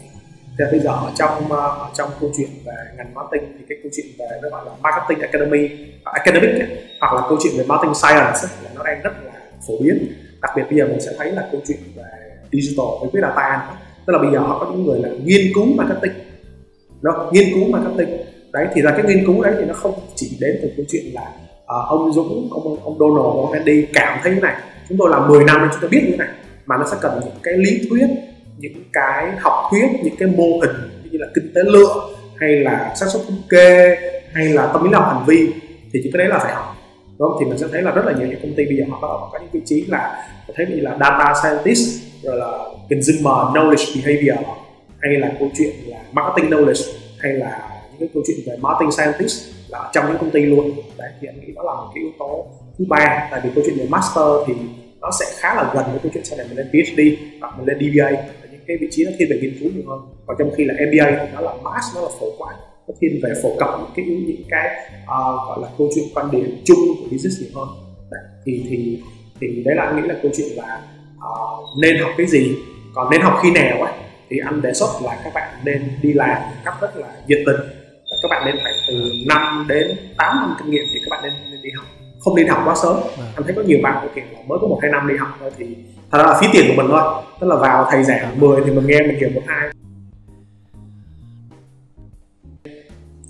thì bây giờ ở trong ờ, ở trong câu chuyện về ngành marketing thì cái câu chuyện về nó gọi là marketing academy uh, academic hoặc là câu chuyện về marketing science là nó đang rất là phổ biến. Đặc biệt bây giờ mình sẽ thấy là câu chuyện về digital với big data tức là bây giờ họ có những người là nghiên cứu marketing. Đó nghiên cứu marketing. Đấy thì là cái nghiên cứu đấy thì nó không chỉ đến từ câu chuyện là uh, ông Dũng ông ông Donald ông Andy cảm thấy thế này. Chúng tôi làm 10 năm nên chúng tôi biết như thế này. Mà nó sẽ cần những cái lý thuyết những cái học thuyết, những cái mô hình như là kinh tế lượng, hay là xác suất thống kê, hay là tâm lý học hành vi, thì những cái đấy là phải học. Đúng không? thì mình sẽ thấy là rất là nhiều những công ty bây giờ họ bắt đầu có những vị trí là thấy như là data scientist, rồi là consumer knowledge behavior, hay là câu chuyện là marketing knowledge, hay là những cái câu chuyện về marketing scientist là trong những công ty luôn. Đấy, thì anh nghĩ đó là một cái yếu tố thứ ba. Tại vì câu chuyện về master thì nó sẽ khá là gần với câu chuyện sau này mình lên PhD hoặc mình lên DBA cái vị trí nó thiên về nghiên cứu nhiều hơn. Còn trong khi là MBA thì nó là mass nó là phổ quát nó thiên về phổ cập những cái những cái uh, gọi là câu chuyện quan điểm chung của business nhiều hơn. Đấy, thì thì thì đấy là anh nghĩ là câu chuyện là uh, nên học cái gì. Còn nên học khi nào ấy thì anh đề xuất là các bạn nên đi làm một cách rất là nhiệt tình. Các bạn nên phải từ 5 đến 8 năm kinh nghiệm thì các bạn nên, nên đi học không đi học quá sớm. À. anh thấy có nhiều bạn thực hiện là mới có một hai năm đi học thôi thì thật ra là phí tiền của mình thôi. Tức là vào thầy giảng 10 thì mình nghe mình kiểu một hai.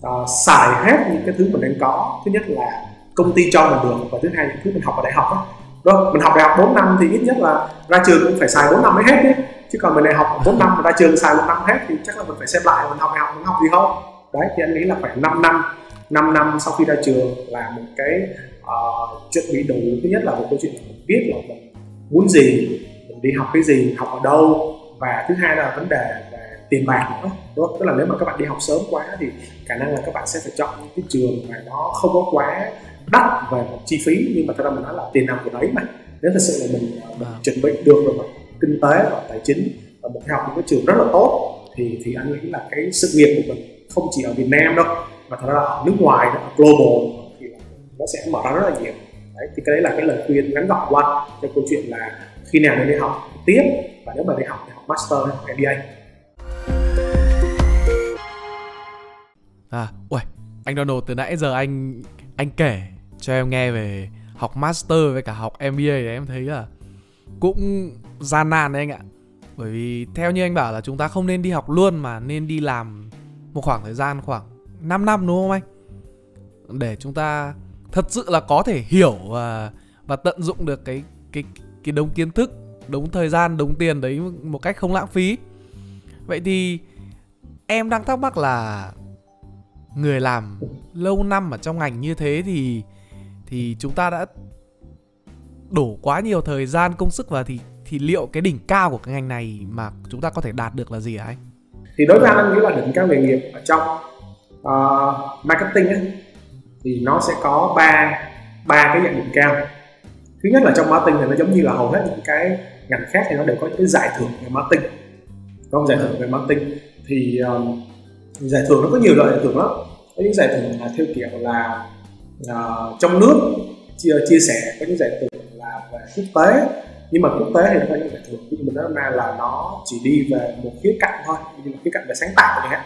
À, xài hết những cái thứ mình đang có. Thứ nhất là công ty cho mình được và thứ hai những thứ mình học ở đại học đó. Đúng mình học đại học 4 năm thì ít nhất là ra trường cũng phải xài 4 năm mới hết chứ chứ còn mình đại học 4 năm mà ra trường xài một năm hết thì chắc là mình phải xem lại mình học đại học mình học gì không? Đấy thì anh nghĩ là phải 5 năm. 5 năm sau khi ra trường là một cái uh, chuẩn bị đủ thứ nhất là một câu chuyện là mình biết là mình muốn gì mình đi học cái gì học ở đâu. Và thứ hai là vấn đề về tiền bạc nữa. Đúng không? tức là nếu mà các bạn đi học sớm quá thì khả năng là các bạn sẽ phải chọn những cái trường mà nó không có quá đắt về mặt chi phí. Nhưng mà thật ra mình nói là tiền nào của đấy mà. Nếu thật sự là mình uh, chuẩn bị được về mặt kinh tế và tài chính và một học những cái trường rất là tốt thì thì anh nghĩ là cái sự nghiệp của mình không chỉ ở Việt Nam đâu mà thật ra là ở nước ngoài ở global nó sẽ mở ra rất là nhiều. Đấy thì cái đấy là cái lời khuyên ngắn gọn của anh cho câu chuyện là khi nào nên đi học tiếp và nếu mà đi học thì học master hay học MBA À, uầy, anh Donald từ nãy giờ anh anh kể cho em nghe về học master với cả học MBA thì em thấy là cũng gian nan đấy anh ạ. Bởi vì theo như anh bảo là chúng ta không nên đi học luôn mà nên đi làm một khoảng thời gian khoảng 5 năm đúng không anh? Để chúng ta thật sự là có thể hiểu và và tận dụng được cái cái cái đống kiến thức đống thời gian đống tiền đấy một cách không lãng phí vậy thì em đang thắc mắc là người làm lâu năm ở trong ngành như thế thì thì chúng ta đã đổ quá nhiều thời gian công sức vào thì thì liệu cái đỉnh cao của cái ngành này mà chúng ta có thể đạt được là gì hả anh? Thì đối với anh anh nghĩ là đỉnh cao nghề nghiệp ở trong uh, marketing ấy, thì nó sẽ có ba ba cái dạng đỉnh cao. Thứ nhất là trong marketing thì nó giống như là hầu hết những cái ngành khác thì nó đều có những cái giải thưởng về marketing. Không giải thưởng về marketing thì um, giải thưởng nó có nhiều loại giải thưởng lắm. Có những giải thưởng là theo kiểu là uh, trong nước chia chia sẻ có những giải thưởng là về quốc tế nhưng mà quốc tế thì nó có những giải thưởng nhưng mà nó ra là nó chỉ đi về một khía cạnh thôi như là khía cạnh về sáng tạo này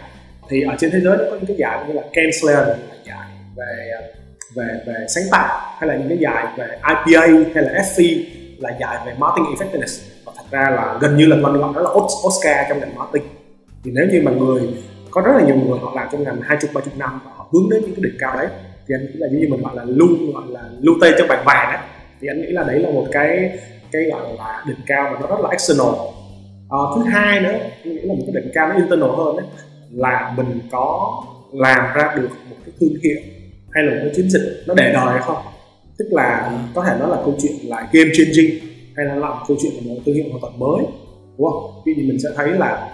thì ở trên thế giới nó có những cái giải như là Kensler là giải về về về sáng tạo hay là những cái dạy về IPA hay là FP là dạy về marketing effectiveness. Và thật ra là gần như là mình gọi đó là Oscar trong ngành marketing. Thì nếu như mà người có rất là nhiều người họ làm trong ngành hai chục ba chục năm và họ hướng đến những cái đỉnh cao đấy thì anh nghĩ là như mình gọi là lưu gọi là lưu tê trong bàn vàng đấy thì anh nghĩ là đấy là một cái cái gọi là đỉnh cao mà nó rất là external. À, thứ hai nữa anh nghĩ là một cái đỉnh cao nó internal hơn đấy là mình có làm ra được một cái thương hiệu hay là một cái chiến dịch nó để đời hay không? Tức là có thể nó là câu chuyện là game changing hay là làm câu chuyện của một thương hiệu hoàn toàn mới đúng không? Ví dụ mình sẽ thấy là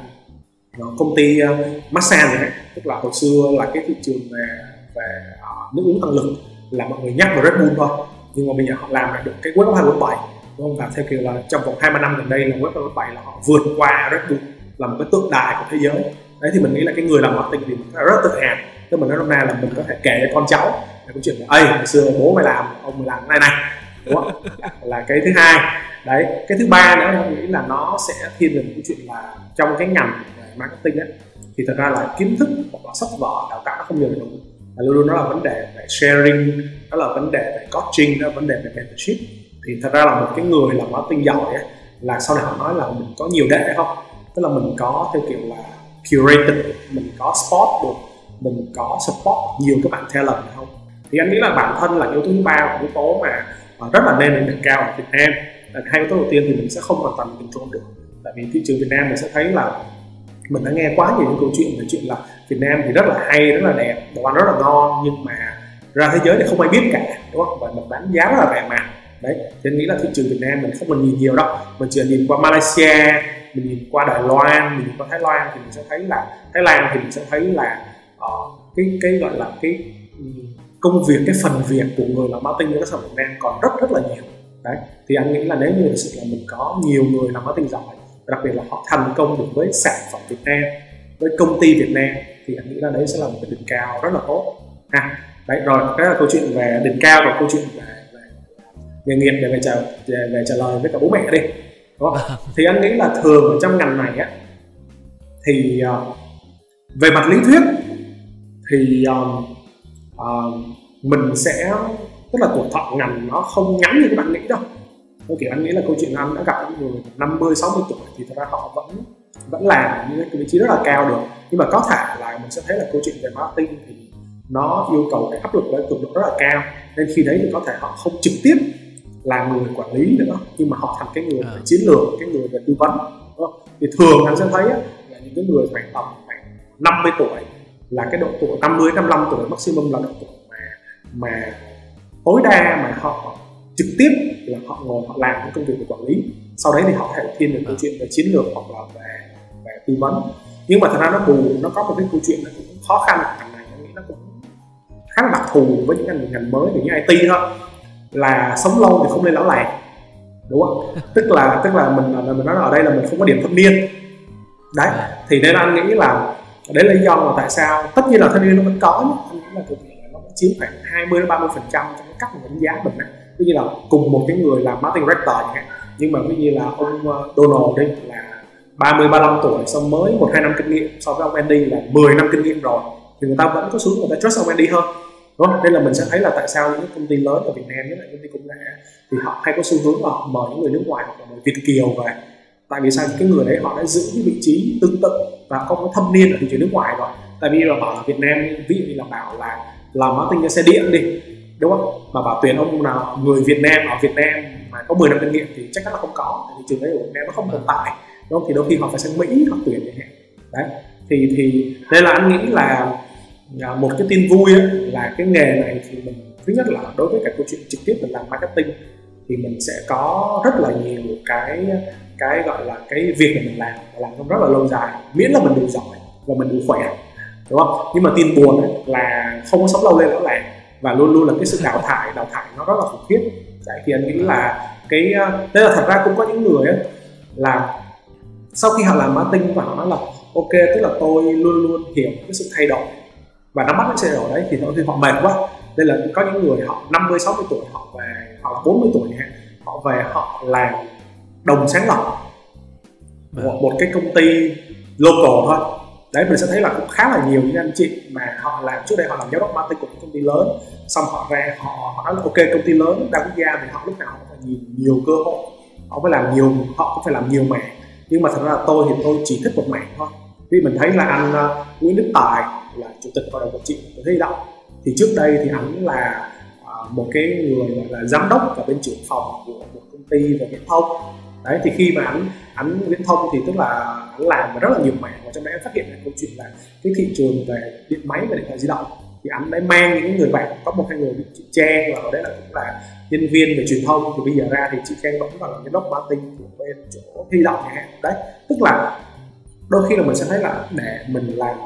ờ, công ty ờ, uh, massage này tức là hồi xưa là cái thị trường về về uh, nước uống tăng lực là mọi người nhắc vào Red Bull thôi nhưng mà bây giờ họ làm lại được cái web 247 đúng không? Và theo kiểu là trong vòng 20 năm gần đây là web 247 là họ vượt qua Red Bull là một cái tượng đài của thế giới. Đấy thì mình nghĩ là cái người làm marketing thì rất tự hào tức mình nói hôm nay là mình có thể kể cho con cháu về câu chuyện là ây hồi xưa bố mày làm ông mày làm cái này này. Đúng không? Là cái thứ hai. Đấy cái thứ ba nữa mình nghĩ là nó sẽ thiên về một câu chuyện là trong cái ngành marketing ấy thì thật ra là kiến thức hoặc là sách vở đào tạo nó không nhiều đúng và luôn luôn nó là vấn đề về sharing đó là vấn đề về coaching đó là vấn đề về mentorship. Thì thật ra là một cái người làm marketing giỏi ấy, là sau này họ nói là mình có nhiều đệ không? Tức là mình có theo kiểu là curated mình có spot được mình có support nhiều các bạn talent hay không? Thì anh nghĩ là bản thân là yếu tố thứ ba là yếu tố mà, rất là nên được cao ở Việt Nam. Là hai yếu tố đầu tiên thì mình sẽ không hoàn toàn control được. Tại vì thị trường Việt Nam mình sẽ thấy là mình đã nghe quá nhiều những câu chuyện về chuyện là Việt Nam thì rất là hay rất là đẹp đồ ăn rất là ngon nhưng mà ra thế giới thì không ai biết cả đúng không? Và mình bán giá rất là rẻ mạt. Đấy thì nghĩ là thị trường Việt Nam mình không cần nhìn nhiều đâu. Mình chỉ nhìn qua Malaysia mình nhìn qua Đài Loan mình nhìn qua Thái Lan thì mình sẽ thấy là Thái Lan thì mình sẽ thấy là uh, cái cái gọi là cái công việc cái phần việc của người làm marketing cho các sản phẩm Việt Nam còn rất rất là nhiều. Đấy thì anh nghĩ là nếu như thực sự là mình có nhiều người làm marketing giỏi đặc biệt là họ thành công được với sản phẩm Việt Nam với công ty Việt Nam thì anh nghĩ là đấy sẽ là một cái đỉnh cao rất là tốt. Ha đấy rồi đó là câu chuyện về đỉnh cao và câu chuyện về, về nghề nghiệp để về trả về, về trả lời với cả bố mẹ đi đúng không? thì anh nghĩ là thường ở trong ngành này á thì uh, về mặt lý thuyết thì uh, uh, mình sẽ tức là tuổi thọ ngành nó không ngắn như các bạn nghĩ đâu Tôi kiểu anh nghĩ là câu chuyện anh đã gặp những người 50, 60 tuổi thì thật ra họ vẫn vẫn làm những cái vị trí rất là cao được nhưng mà có thể là mình sẽ thấy là câu chuyện về marketing thì nó yêu cầu cái áp lực với cường độ rất là cao nên khi đấy thì có thể họ không trực tiếp là người quản lý nữa nhưng mà họ thành cái người về à. chiến lược cái người về tư vấn đúng không? thì thường anh sẽ thấy là những cái người khoảng tầm khoảng 50 tuổi là cái độ tuổi 50 55 tuổi maximum là độ tuổi mà mà tối đa mà họ trực tiếp là họ ngồi họ làm những công việc về quản lý. Sau đấy thì họ thể thiên được câu chuyện về chiến lược hoặc là về về tư vấn. Nhưng mà thật ra nó bù nó có một cái câu chuyện nó cũng khó khăn. Ngành này nghĩ nó cũng khá là đặc thù với những ngành ngành mới như IT thôi. Là sống lâu thì không lên lão làng đúng không? Tức là tức là mình mình nói ở đây là mình không có điểm thâm niên. Đấy thì nên anh nghĩ là đấy là lý do mà tại sao tất nhiên là thanh niên nó vẫn có nhưng là cũng nó vẫn chiếm khoảng 20 đến 30 phần trăm trong cái cách mà đánh giá mình á. Ví như là cùng một cái người làm marketing director chẳng hạn. Nhưng mà ví như là ông ờ, Donald đi là 30 35 tuổi, xong mới một, hai năm kinh nghiệm, so với ông Andy là 10 năm kinh nghiệm rồi, thì người ta vẫn có xuống người ta trust ông Andy hơn. Đúng không? Đây là mình sẽ thấy là tại sao những công ty lớn ở Việt Nam nhất là công ty công nghệ thì họ hay có xu hướng là họ mời những người nước ngoài hoặc là mời Việt kiều về tại vì sao? Cái người đấy họ đã giữ cái vị trí tương tự và không có thâm niên ở thị trường nước ngoài rồi. Tại vì là bảo là Việt Nam ví dụ như là bảo là làm marketing cho xe điện đi đúng không? Mà bảo tuyển ông nào người Việt Nam ở Việt Nam mà có 10 năm kinh nghiệm thì chắc chắn là không có. Thị trường đấy ở Việt Nam nó không tồn tại đúng không? Thì đôi khi họ phải sang Mỹ họ tuyển chẳng hạn. Đấy thì thì đây là anh nghĩ là à, một cái tin vui ấy, là cái nghề này thì mình thứ nhất là đối với cả câu chuyện trực tiếp mình làm marketing thì mình sẽ có rất là nhiều cái cái gọi là cái việc mà mình làm làm trong rất là lâu dài miễn là mình đủ giỏi và mình đủ khỏe đúng không? Nhưng mà tin buồn ấy, là không có sống lâu lên nữa làng và luôn luôn là cái sự đào thải đào thải nó rất là khủng khiếp. Tại thì anh nghĩ là cái ờ, tức là thật ra cũng có những người ấy, là sau khi họ làm marketing và họ nói là ok tức là tôi luôn luôn hiểu cái sự thay đổi và nắm bắt cái sự thay đổi đấy thì đôi khi họ mệt quá. Đây là có những người họ 50 60 tuổi họ về họ 40 tuổi họ về họ làm đồng sáng lập. Một, một cái công ty local thôi. Đấy mình sẽ thấy là cũng khá là nhiều những anh chị mà họ làm trước đây họ làm giám đốc marketing của một công ty lớn. Xong họ ra họ, họ nói là ok công ty lớn đa quốc gia thì họ lúc nào cũng phải nhìn nhiều cơ hội. Họ phải làm nhiều họ cũng phải làm nhiều mảng. Nhưng mà thật ra là tôi thì tôi chỉ thích một mảng thôi. Vì mình thấy là anh uh, Nguyễn Đức Tài là chủ tịch hội đồng quản trị của Hy động thì trước đây thì anh là uh, một cái người gọi là giám đốc và bên trưởng phòng của một công ty về viễn thông đấy, thì khi mà anh anh viễn thông thì tức là anh làm rất là nhiều mảng và trong đấy anh phát hiện ra câu chuyện là cái thị trường về điện máy và điện thoại di động. Thì anh đã mang những người bạn, có một hai người chị Trang và ở đấy là cũng là nhân viên về truyền thông. Thì bây giờ ra thì chị Trang vẫn còn là giám đốc marketing của bên chỗ hy động chẳng hạn. Đấy, tức là đôi khi là mình sẽ thấy là để mình làm,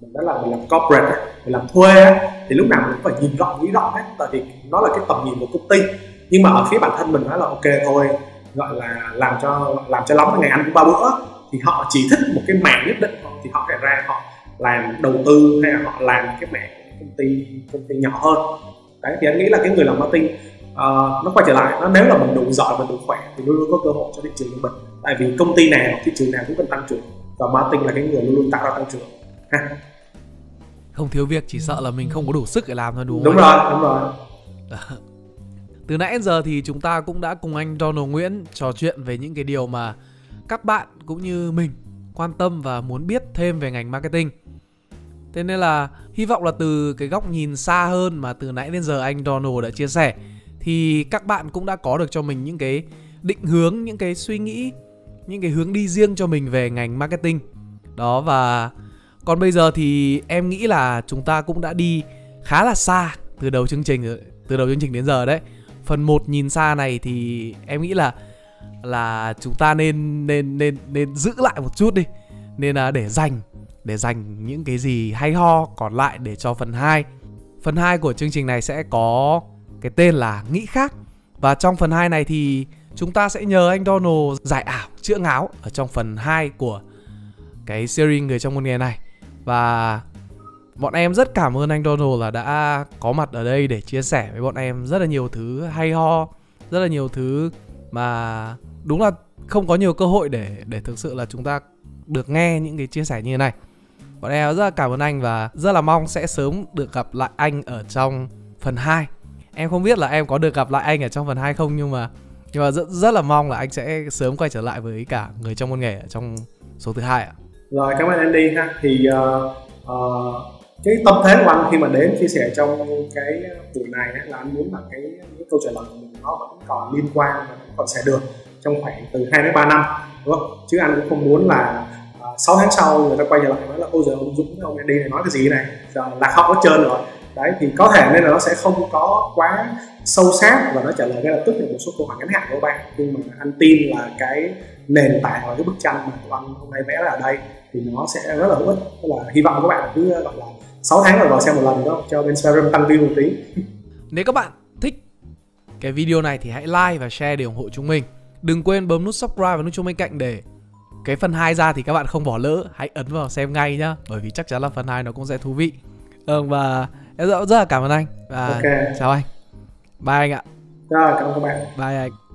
mình đã là mình làm corporate mình làm thuê thì lúc nào mình cũng phải nhìn rộng, nghĩ rộng hết. Tại vì nó là cái tầm nhìn của công ty. Nhưng mà ở phía bản thân mình nói là ok thôi gọi là làm cho làm cho lắm ngày ăn cũng ba bữa. Thì họ chỉ thích một cái mảng nhất định thôi. Thì họ phải ra họ làm đầu tư hay là họ làm cái mảng công ty công ty nhỏ hơn. Đấy thì anh nghĩ là cái người làm marketing uh, nó quay trở lại. Nó nếu là mình đủ giỏi và đủ khỏe thì luôn luôn có cơ hội cho thị trường của mình. Tại vì công ty nào thị trường nào cũng cần tăng trưởng. Và marketing là cái người luôn luôn tạo ra tăng trưởng. Ha. Không thiếu việc chỉ sợ là mình không có đủ sức để làm thôi đúng không đúng rồi đúng rồi từ nãy đến giờ thì chúng ta cũng đã cùng anh Donald Nguyễn trò chuyện về những cái điều mà các bạn cũng như mình quan tâm và muốn biết thêm về ngành marketing. Thế nên là hy vọng là từ cái góc nhìn xa hơn mà từ nãy đến giờ anh Donald đã chia sẻ thì các bạn cũng đã có được cho mình những cái định hướng, những cái suy nghĩ, những cái hướng đi riêng cho mình về ngành marketing. Đó và còn bây giờ thì em nghĩ là chúng ta cũng đã đi khá là xa từ đầu chương trình từ đầu chương trình đến giờ đấy phần 1 nhìn xa này thì em nghĩ là là chúng ta nên nên nên nên giữ lại một chút đi. Nên là để dành để dành những cái gì hay ho còn lại để cho phần 2 phần 2 của chương trình này sẽ có cái tên là nghĩ khác. Và trong phần 2 này thì chúng ta sẽ nhờ anh Donald giải ảo, chữa ngáo ở trong phần 2 của cái series người trong một nghề này. Và Bọn em rất cảm ơn anh Donald là đã có mặt ở đây để chia sẻ với bọn em rất là nhiều thứ hay ho, rất là nhiều thứ mà đúng là không có nhiều cơ hội để để thực sự là chúng ta được nghe những cái chia sẻ như thế này. Bọn em rất là cảm ơn anh và rất là mong sẽ sớm được gặp lại anh ở trong phần 2. Em không biết là em có được gặp lại anh ở trong phần 2 không nhưng mà nhưng mà rất rất là mong là anh sẽ sớm quay trở lại với cả người trong môn nghề ở trong số thứ hai ạ. Rồi cảm ơn anh đi ha. Thì uh, uh, cái tâm thế của anh khi mà đến chia sẻ trong cái buổi này là anh muốn là cái những câu trả lời của mình nó vẫn còn liên quan và vẫn còn sẽ được trong khoảng từ 2 đến 3 năm đúng không? Chứ anh cũng không muốn là à, uh, 6 tháng sau người ta quay trở lại nói là ôi giờ ông Dũng ông đi này nói cái gì này? Giờ là không có trơn rồi. Đấy thì có thể nên là nó sẽ không có quá sâu sát và nó trả lời ngay lập tức được một số câu hỏi ngắn hạn của bạn. Nhưng mà anh tin là cái nền tảng và cái bức tranh mà tụi anh hôm nay vẽ ra ở đây thì nó sẽ rất là hữu ích. Tức là hy vọng các bạn cứ gọi là 6 tháng rồi vào xem một lần đó cho bên Spectrum tăng view một tí. Nếu các bạn thích cái video này thì hãy like và share để ủng hộ chúng mình. Đừng quên bấm nút subscribe và nút chuông bên cạnh để cái phần 2 ra thì các bạn không bỏ lỡ. Hãy ấn vào xem ngay nhá bởi vì chắc chắn là phần 2 nó cũng sẽ thú vị. Ừ, và em rất, rất là cảm ơn anh. Và okay. chào anh. Bye anh ạ. Rồi cảm ơn các bạn. Bye anh